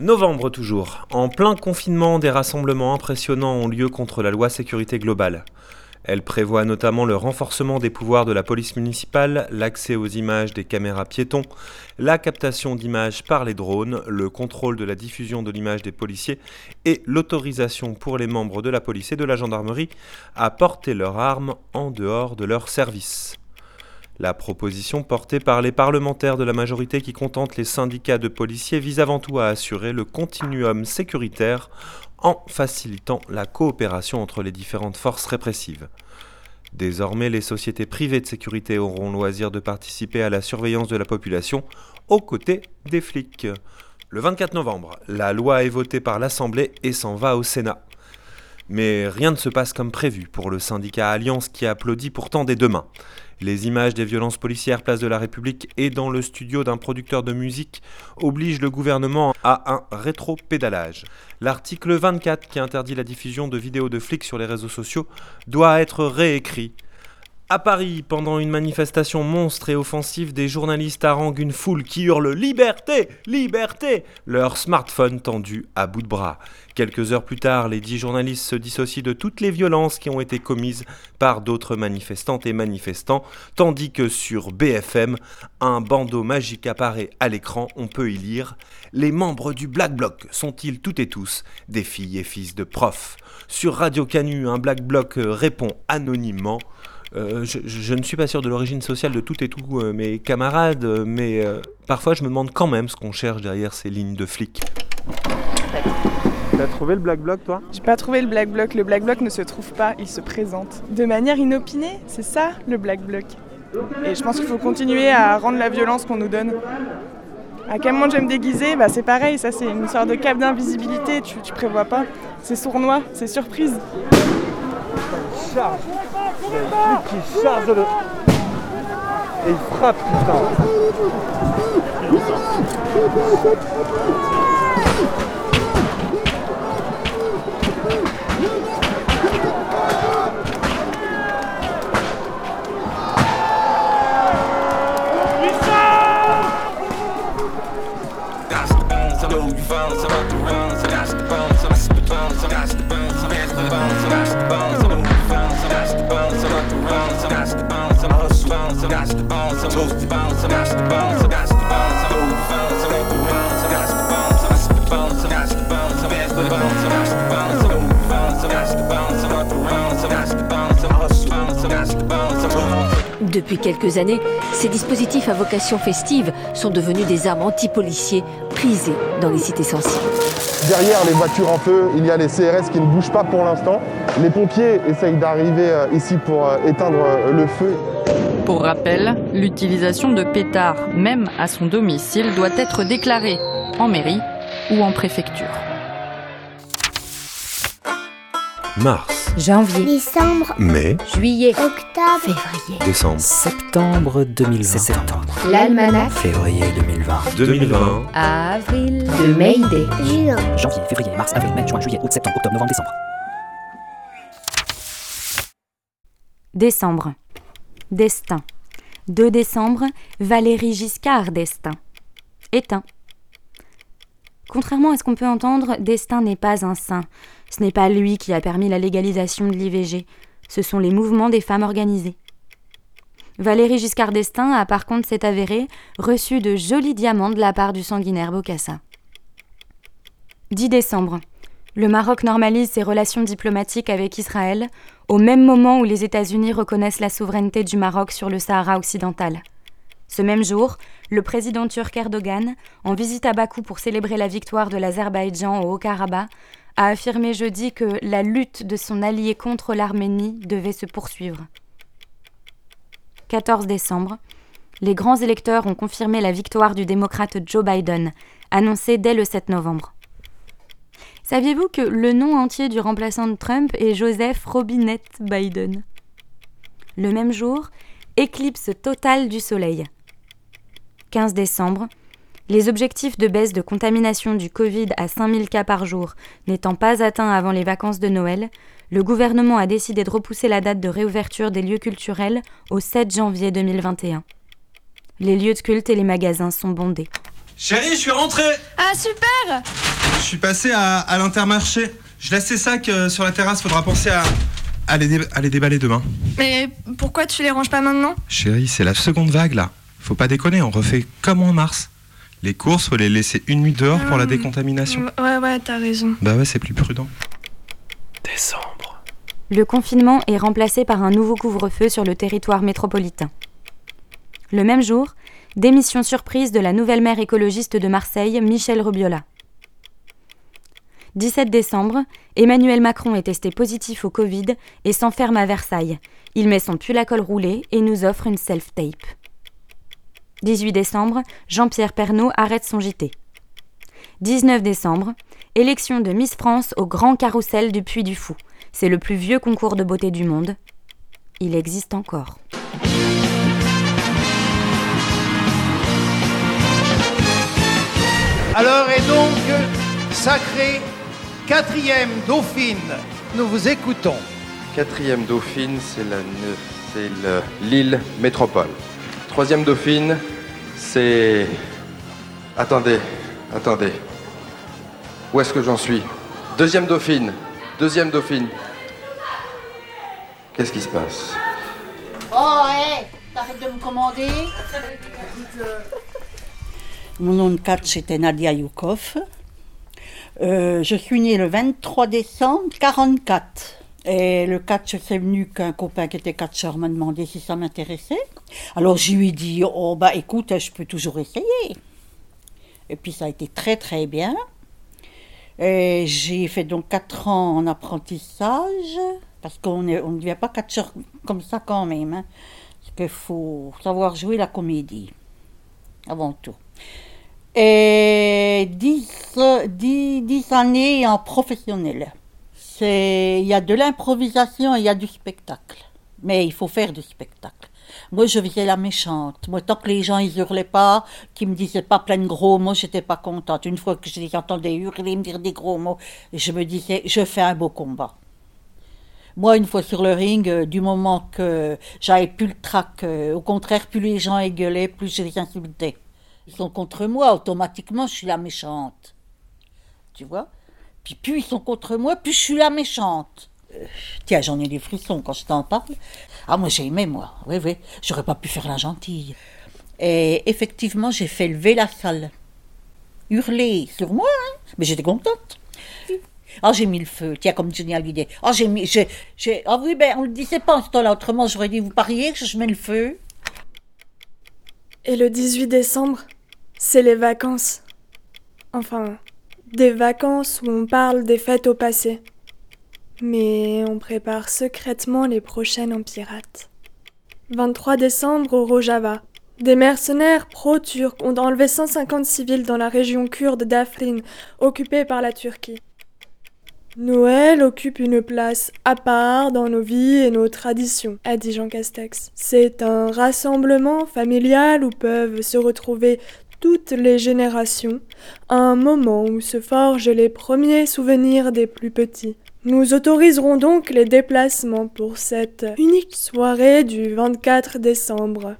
Novembre toujours. En plein confinement, des rassemblements impressionnants ont lieu contre la loi sécurité globale. Elle prévoit notamment le renforcement des pouvoirs de la police municipale, l'accès aux images des caméras piétons, la captation d'images par les drones, le contrôle de la diffusion de l'image des policiers et l'autorisation pour les membres de la police et de la gendarmerie à porter leurs armes en dehors de leur service. La proposition portée par les parlementaires de la majorité qui contentent les syndicats de policiers vise avant tout à assurer le continuum sécuritaire en facilitant la coopération entre les différentes forces répressives. Désormais, les sociétés privées de sécurité auront loisir de participer à la surveillance de la population aux côtés des flics. Le 24 novembre, la loi est votée par l'Assemblée et s'en va au Sénat. Mais rien ne se passe comme prévu pour le syndicat Alliance qui applaudit pourtant des deux mains. Les images des violences policières place de la République et dans le studio d'un producteur de musique obligent le gouvernement à un rétro-pédalage. L'article 24 qui interdit la diffusion de vidéos de flics sur les réseaux sociaux doit être réécrit à Paris, pendant une manifestation monstre et offensive, des journalistes haranguent une foule qui hurle Liberté! Liberté! Leur smartphone tendu à bout de bras. Quelques heures plus tard, les dix journalistes se dissocient de toutes les violences qui ont été commises par d'autres manifestantes et manifestants, tandis que sur BFM, un bandeau magique apparaît à l'écran, on peut y lire Les membres du Black Bloc sont-ils toutes et tous des filles et fils de profs Sur Radio Canu, un Black Bloc répond anonymement euh, je, ne suis pas sûr de l'origine sociale de tout et tous euh, mes camarades, mais euh, parfois je me demande quand même ce qu'on cherche derrière ces lignes de flics. T'as trouvé le Black Bloc toi? J'ai pas trouvé le Black Bloc. Le Black Bloc ne se trouve pas, il se présente. De manière inopinée, c'est ça le Black Bloc. Et je pense qu'il faut continuer à rendre la violence qu'on nous donne. À quel moment je vais me déguiser? Bah, C'est pareil, ça c'est une sorte de cap d'invisibilité, tu, tu prévois pas. C'est sournois, c'est surprise. Charge qui charge le. Et il frappe, putain. Depuis quelques années, ces dispositifs à vocation festive sont devenus des armes anti-policiers prisées dans les cités sensibles. Derrière les voitures en feu, il y a les CRS qui ne bougent pas pour l'instant. Les pompiers essayent d'arriver euh, ici pour euh, éteindre euh, le feu. Pour rappel, l'utilisation de pétards, même à son domicile, doit être déclarée en mairie ou en préfecture. Mars. Janvier. Décembre. Mai. Juillet. Octobre. Février. Décembre. Septembre 2020. C'est septembre. L'almanach. Février 2020. 2020. Avril. De Mayday. Juin. Janvier, février, mars, avril, mai, juin, juillet, août, septembre, octobre, novembre, décembre. Décembre. Destin. 2 décembre, Valérie Giscard d'Estaing. Éteint. Contrairement à ce qu'on peut entendre, Destin n'est pas un saint. Ce n'est pas lui qui a permis la légalisation de l'IVG. Ce sont les mouvements des femmes organisées. Valérie Giscard d'Estaing a par contre, c'est avéré, reçu de jolis diamants de la part du sanguinaire Bokassa. 10 décembre. Le Maroc normalise ses relations diplomatiques avec Israël au même moment où les États-Unis reconnaissent la souveraineté du Maroc sur le Sahara occidental. Ce même jour, le président turc Erdogan, en visite à Bakou pour célébrer la victoire de l'Azerbaïdjan au Haut-Karabakh, a affirmé jeudi que la lutte de son allié contre l'Arménie devait se poursuivre. 14 décembre, les grands électeurs ont confirmé la victoire du démocrate Joe Biden, annoncée dès le 7 novembre. Saviez-vous que le nom entier du remplaçant de Trump est Joseph Robinette Biden? Le même jour, éclipse totale du Soleil. 15 décembre, les objectifs de baisse de contamination du Covid à 5000 cas par jour n'étant pas atteints avant les vacances de Noël, le gouvernement a décidé de repousser la date de réouverture des lieux culturels au 7 janvier 2021. Les lieux de culte et les magasins sont bondés. Chérie, je suis rentré Ah super Je suis passé à, l'intermarché. Je laisse ces sacs euh, sur la terrasse, faudra penser à, à, les, à les déballer demain. Mais pourquoi tu les ranges pas maintenant? Chérie, c'est la seconde vague là. Faut pas déconner, on refait comme en mars. Les courses, faut les laisser une nuit dehors pour la hum, décontamination. Ouais, ouais, t'as raison. Bah ouais, c'est plus prudent. Décembre. Le confinement est remplacé par un nouveau couvre-feu sur le territoire métropolitain. Le même jour, démission surprise de la nouvelle maire écologiste de Marseille, Michel Rubiola. 17 décembre, Emmanuel Macron est testé positif au Covid et s'enferme à Versailles. Il met son pull à col roulé et nous offre une self-tape. 18 décembre, Jean-Pierre Pernaud arrête son JT. 19 décembre, élection de Miss France au Grand Carrousel du Puy du Fou. C'est le plus vieux concours de beauté du monde. Il existe encore. Alors est donc sacrée quatrième dauphine. Nous vous écoutons. Quatrième dauphine, c'est la, c'est l'île métropole. Troisième dauphine, c'est... Attendez, attendez. Où est-ce que j'en suis? Deuxième dauphine, deuxième dauphine. Qu'est-ce qui se passe? Oh, hé T'arrêtes de me commander Mon nom de catch c'était Nadia Youkov. Euh, je suis née le 23 décembre 44. Et le catch, c'est venu qu'un copain qui était catcheur m'a demandé si ça m'intéressait. Alors je lui ai dit, oh bah écoute, je peux toujours essayer. Et puis ça a été très très bien. Et j'ai fait donc quatre ans en apprentissage, parce qu'on ne devient pas catcheur comme ça quand même. Hein. Parce qu'il faut savoir jouer la comédie, avant tout. Et dix, dix, dix années en professionnel il y a de l'improvisation et il y a du spectacle. Mais il faut faire du spectacle. Moi, je faisais la méchante. Moi, tant que les gens ils hurlaient pas, qu'ils me disaient pas plein de gros mots, j'étais pas contente. Une fois que je les entendais hurler, me dire des gros mots, je me disais, je fais un beau combat. Moi, une fois sur le ring, euh, du moment que j'avais plus le trac, euh, au contraire, plus les gens gueulaient, plus je les insultais. Ils sont contre moi, automatiquement, je suis la méchante. Tu vois? Puis plus ils sont contre moi, plus je suis la méchante. Euh, tiens, j'en ai des frissons quand je t'en parle. Ah, moi j'ai aimé, moi. Oui, oui. J'aurais pas pu faire la gentille. Et effectivement, j'ai fait lever la salle. Hurler sur moi, hein. Mais j'étais contente. Ah, j'ai mis le feu. Tiens, comme Johnny Hallyday. Ah, j'ai mis. J'ai, j'ai... Ah oui, ben, on le disait pas en ce temps-là. Autrement, j'aurais dit, vous pariez que je mets le feu? Et le 18 décembre, c'est les vacances. Enfin, des vacances où on parle des fêtes au passé. Mais on prépare secrètement les prochaines en pirate. 23 décembre au Rojava. Des mercenaires pro-turcs ont enlevé 150 civils dans la région kurde d'Afrin, occupée par la Turquie. Noël occupe une place à part dans nos vies et nos traditions, a dit Jean Castex. C'est un rassemblement familial où peuvent se retrouver toutes les générations, un moment où se forgent les premiers souvenirs des plus petits. Nous autoriserons donc les déplacements pour cette unique soirée du 24 décembre.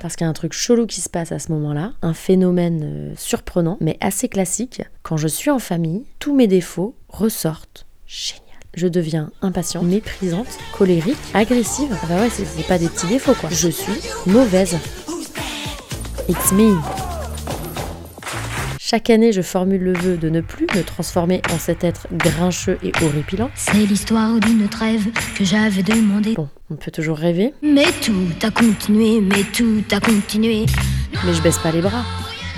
Parce qu'il y a un truc chelou qui se passe à ce moment-là, un phénomène euh, surprenant, mais assez classique. Quand je suis en famille, tous mes défauts ressortent. Génial je deviens impatiente, méprisante, colérique, agressive. Ah bah ouais, c'est pas des petits défauts quoi. Je suis mauvaise. It's me. Chaque année, je formule le vœu de ne plus me transformer en cet être grincheux et horripilant. C'est l'histoire d'une trêve que j'avais demandé. Bon, on peut toujours rêver. Mais tout a continué, mais tout a continué. Mais je baisse pas les bras.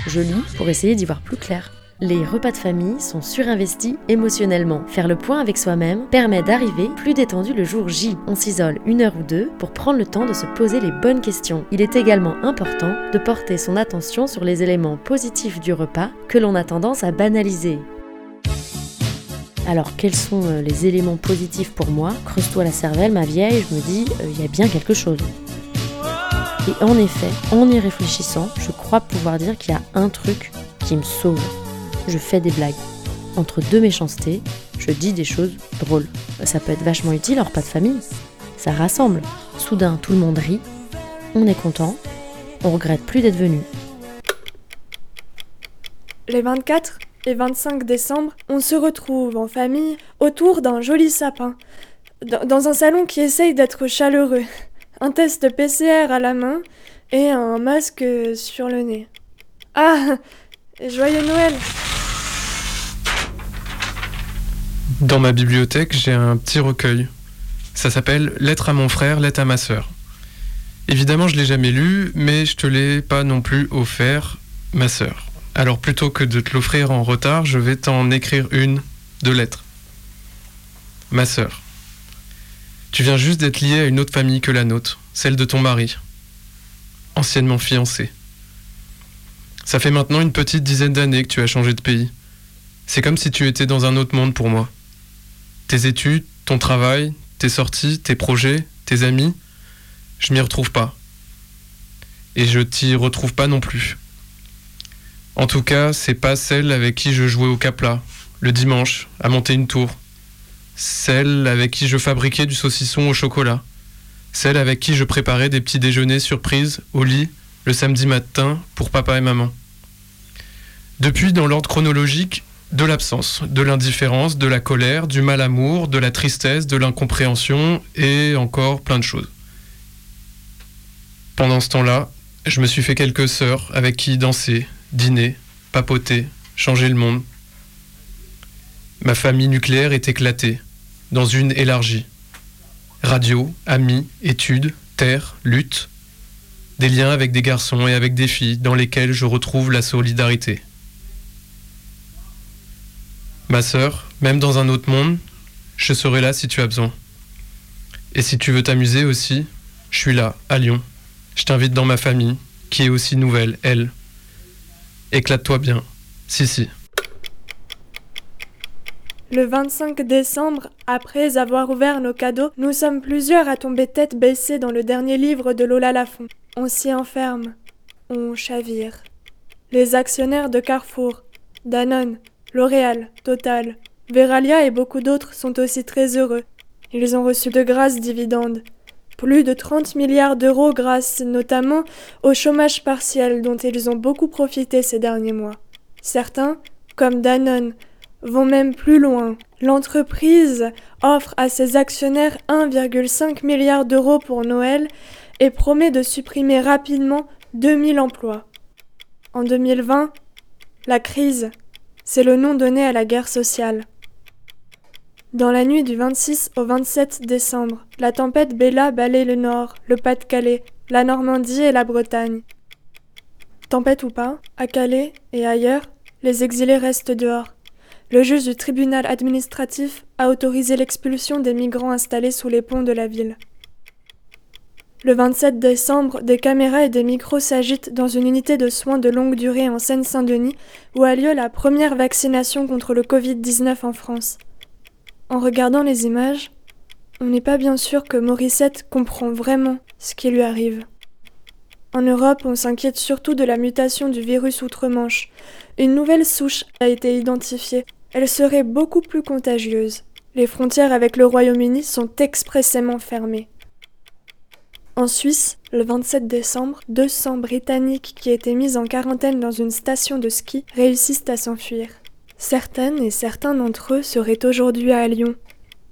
Je lis pour essayer d'y voir plus clair. Les repas de famille sont surinvestis émotionnellement. Faire le point avec soi-même permet d'arriver plus détendu le jour J. On s'isole une heure ou deux pour prendre le temps de se poser les bonnes questions. Il est également important de porter son attention sur les éléments positifs du repas que l'on a tendance à banaliser. Alors, quels sont euh, les éléments positifs pour moi? Creuse-toi la cervelle, ma vieille, je me dis, euh, il y a bien quelque chose. Et en effet, en y réfléchissant, je crois pouvoir dire qu'il y a un truc qui me sauve. Je fais des blagues. Entre deux méchancetés, je dis des choses drôles. Ça peut être vachement utile en repas de famille. Ça rassemble. Soudain, tout le monde rit. On est content. On regrette plus d'être venu. Les 24 et 25 décembre, on se retrouve en famille autour d'un joli sapin, dans un salon qui essaye d'être chaleureux. Un test PCR à la main et un masque sur le nez. Ah Joyeux Noël Dans ma bibliothèque, j'ai un petit recueil. Ça s'appelle Lettre à mon frère, lettre à ma sœur. Évidemment, je l'ai jamais lu, mais je te l'ai pas non plus offert, ma sœur. Alors plutôt que de te l'offrir en retard, je vais t'en écrire une, de lettres. Ma sœur. Tu viens juste d'être liée à une autre famille que la nôtre, celle de ton mari, anciennement fiancé. Ça fait maintenant une petite dizaine d'années que tu as changé de pays. C'est comme si tu étais dans un autre monde pour moi. Tes études, ton travail, tes sorties, tes projets, tes amis, je m'y retrouve pas. Et je t'y retrouve pas non plus. En tout cas, c'est pas celle avec qui je jouais au capla, le dimanche, à monter une tour. Celle avec qui je fabriquais du saucisson au chocolat. Celle avec qui je préparais des petits déjeuners surprises au lit le samedi matin pour papa et maman. Depuis, dans l'ordre chronologique, de l'absence, de l'indifférence, de la colère, du mal amour, de la tristesse, de l'incompréhension et encore plein de choses. Pendant ce temps-là, je me suis fait quelques sœurs avec qui danser, dîner, papoter, changer le monde. Ma famille nucléaire est éclatée, dans une élargie. Radio, amis, études, terre, lutte. Des liens avec des garçons et avec des filles dans lesquels je retrouve la solidarité. Ma sœur, même dans un autre monde, je serai là si tu as besoin. Et si tu veux t'amuser aussi, je suis là, à Lyon. Je t'invite dans ma famille, qui est aussi nouvelle, elle. Éclate-toi bien. Si, si. Le 25 décembre, après avoir ouvert nos cadeaux, nous sommes plusieurs à tomber tête baissée dans le dernier livre de Lola Lafont. On s'y enferme. On chavire. Les actionnaires de Carrefour, Danone, L'Oréal, Total, Veralia et beaucoup d'autres sont aussi très heureux. Ils ont reçu de grâces dividendes. Plus de 30 milliards d'euros grâce notamment au chômage partiel dont ils ont beaucoup profité ces derniers mois. Certains, comme Danone, vont même plus loin. L'entreprise offre à ses actionnaires 1,5 milliard d'euros pour Noël et promet de supprimer rapidement 2000 emplois. En 2020, la crise, c'est le nom donné à la guerre sociale. Dans la nuit du 26 au 27 décembre, la tempête Bella balaye le nord, le Pas-de-Calais, la Normandie et la Bretagne. Tempête ou pas, à Calais et ailleurs, les exilés restent dehors. Le juge du tribunal administratif a autorisé l'expulsion des migrants installés sous les ponts de la ville. Le 27 décembre, des caméras et des micros s'agitent dans une unité de soins de longue durée en Seine-Saint-Denis où a lieu la première vaccination contre le Covid-19 en France. En regardant les images, on n'est pas bien sûr que Morissette comprend vraiment ce qui lui arrive. En Europe, on s'inquiète surtout de la mutation du virus outre-Manche. Une nouvelle souche a été identifiée. Elle serait beaucoup plus contagieuse. Les frontières avec le Royaume-Uni sont expressément fermées. En Suisse, le 27 décembre, 200 Britanniques qui étaient mis en quarantaine dans une station de ski réussissent à s'enfuir. Certaines et certains d'entre eux seraient aujourd'hui à Lyon,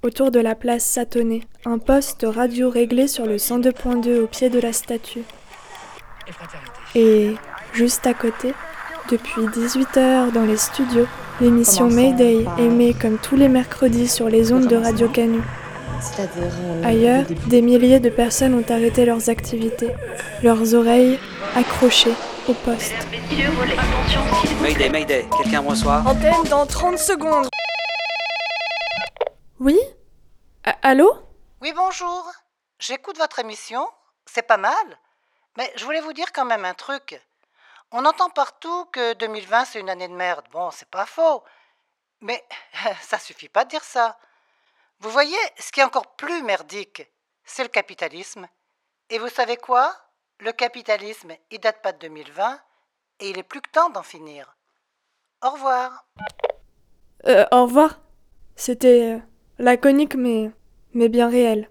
autour de la place Satonnet, un poste radio réglé sur le 102.2 au pied de la statue. Et juste à côté, depuis 18h dans les studios, l'émission Mayday émet comme tous les mercredis sur les ondes de Radio Canu. Ailleurs, des milliers de personnes ont arrêté leurs activités, leurs oreilles accrochées au poste. Mayday, Mayday, quelqu'un me reçoit Antenne dans 30 secondes. Oui? A- Allô? Oui, bonjour. J'écoute votre émission. C'est pas mal. Mais je voulais vous dire quand même un truc. On entend partout que 2020 c'est une année de merde. Bon, c'est pas faux. Mais [LAUGHS] ça suffit pas de dire ça. Vous voyez, ce qui est encore plus merdique, c'est le capitalisme. Et vous savez quoi? Le capitalisme, il date pas de 2020 et il est plus que temps d'en finir. Au revoir. Euh, au revoir. C'était euh, laconique mais, mais bien réel.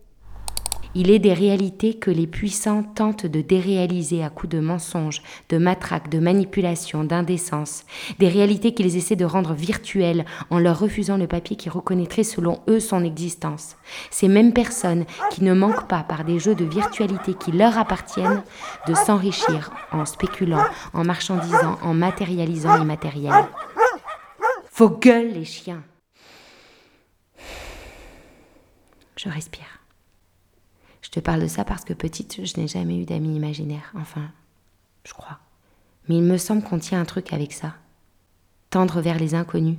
Il est des réalités que les puissants tentent de déréaliser à coups de mensonges, de matraques, de manipulations, d'indécence. Des réalités qu'ils essaient de rendre virtuelles en leur refusant le papier qui reconnaîtrait selon eux son existence. Ces mêmes personnes qui ne manquent pas, par des jeux de virtualité qui leur appartiennent, de s'enrichir en spéculant, en marchandisant, en matérialisant l'immatériel. Vos gueules, les chiens. Je respire. Je parle de ça parce que petite, je n'ai jamais eu d'amis imaginaires. Enfin, je crois. Mais il me semble qu'on tient un truc avec ça. Tendre vers les inconnus.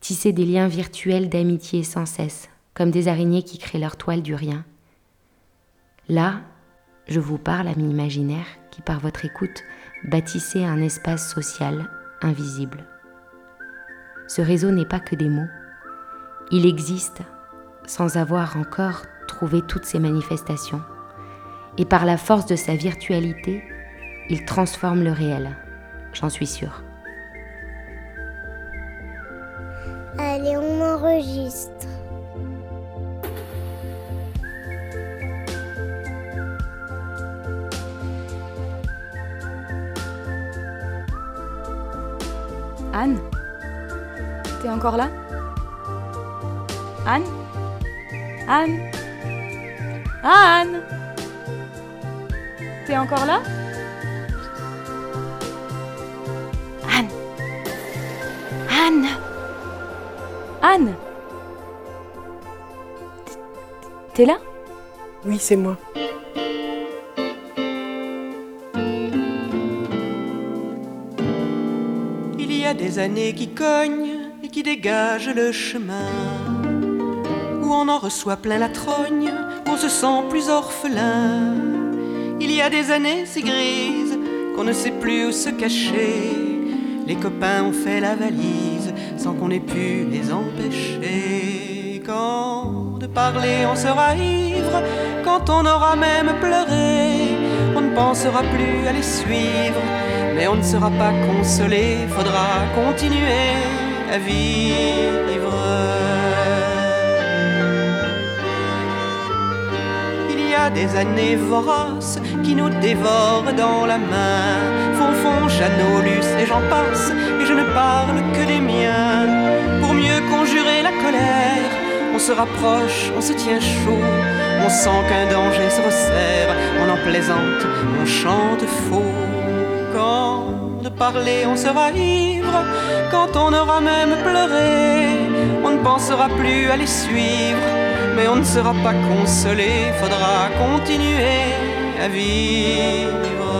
Tisser des liens virtuels d'amitié sans cesse, comme des araignées qui créent leur toile du rien. Là, je vous parle, amis imaginaires, qui par votre écoute bâtissez un espace social invisible. Ce réseau n'est pas que des mots. Il existe sans avoir encore trouvé toutes ces manifestations. Et par la force de sa virtualité, il transforme le réel, j'en suis sûre. Allez, on enregistre. Anne? T'es encore là? Anne? Anne? Anne. T'es encore là? Anne. Anne. Anne. T'es là? Oui, c'est moi. Il y a des années qui cognent et qui dégagent le chemin. On en reçoit plein la trogne, on se sent plus orphelin. Il y a des années si grises qu'on ne sait plus où se cacher. Les copains ont fait la valise sans qu'on ait pu les empêcher. Quand de parler on sera ivre, quand on aura même pleuré, on ne pensera plus à les suivre, mais on ne sera pas consolé, faudra continuer à vivre. Des années voraces qui nous dévorent dans la main. Fonfon, Jeannot, et j'en passe, et je ne parle que des miens. Pour mieux conjurer la colère, on se rapproche, on se tient chaud, on sent qu'un danger se resserre, on en plaisante, on chante faux. Quand de parler on sera ivre, quand on aura même pleuré, on ne pensera plus à les suivre, mais on ne sera pas consolé, faudra continuer à vivre.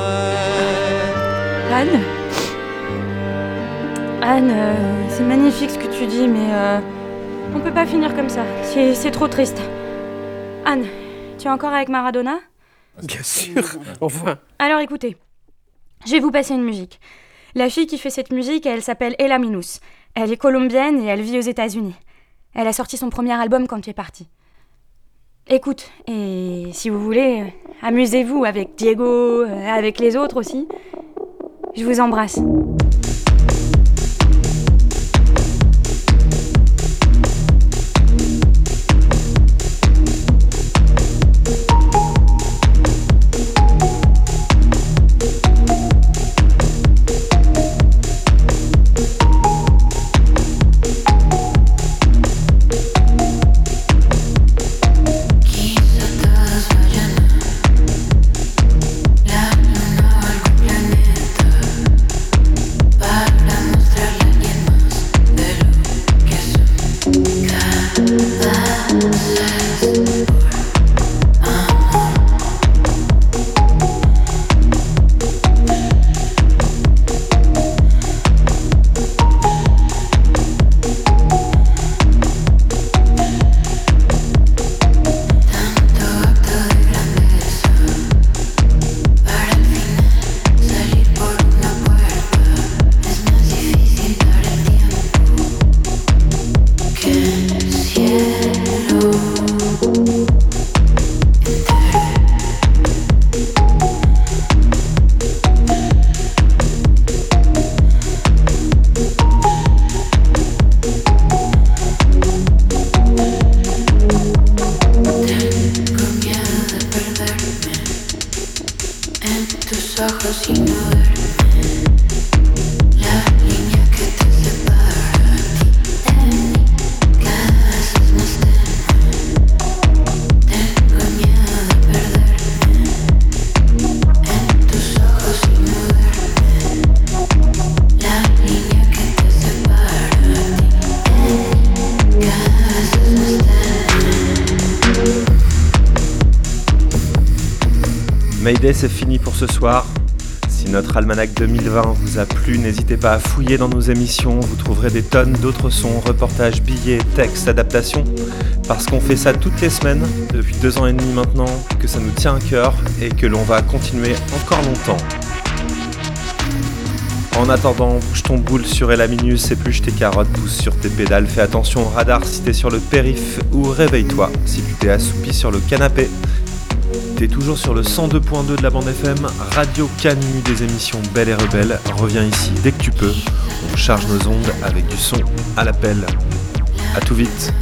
Anne Anne, euh, c'est magnifique ce que tu dis, mais euh, on peut pas finir comme ça. C'est c'est trop triste. Anne, tu es encore avec Maradona? Bien sûr, enfin. Alors écoutez, je vais vous passer une musique. La fille qui fait cette musique, elle s'appelle Ella Minus. Elle est colombienne et elle vit aux États-Unis. Elle a sorti son premier album quand tu es parti. Écoute, et si vous voulez, amusez-vous avec Diego, euh, avec les autres aussi. Je vous embrasse. Almanach 2020 vous a plu, n'hésitez pas à fouiller dans nos émissions. Vous trouverez des tonnes d'autres sons, reportages, billets, textes, adaptations. Parce qu'on fait ça toutes les semaines, depuis deux ans et demi maintenant, que ça nous tient à cœur et que l'on va continuer encore longtemps. En attendant, bouge ton boule sur Elaminus, épluche tes carottes, pousse sur tes pédales, fais attention au radar si t'es sur le périph' ou réveille-toi si tu t'es assoupi sur le canapé. T'es toujours sur le 102.2 de la bande FM, Radio Canu des émissions Belle et Rebelle. Reviens ici dès que tu peux. On charge nos ondes avec du son à l'appel. A tout vite.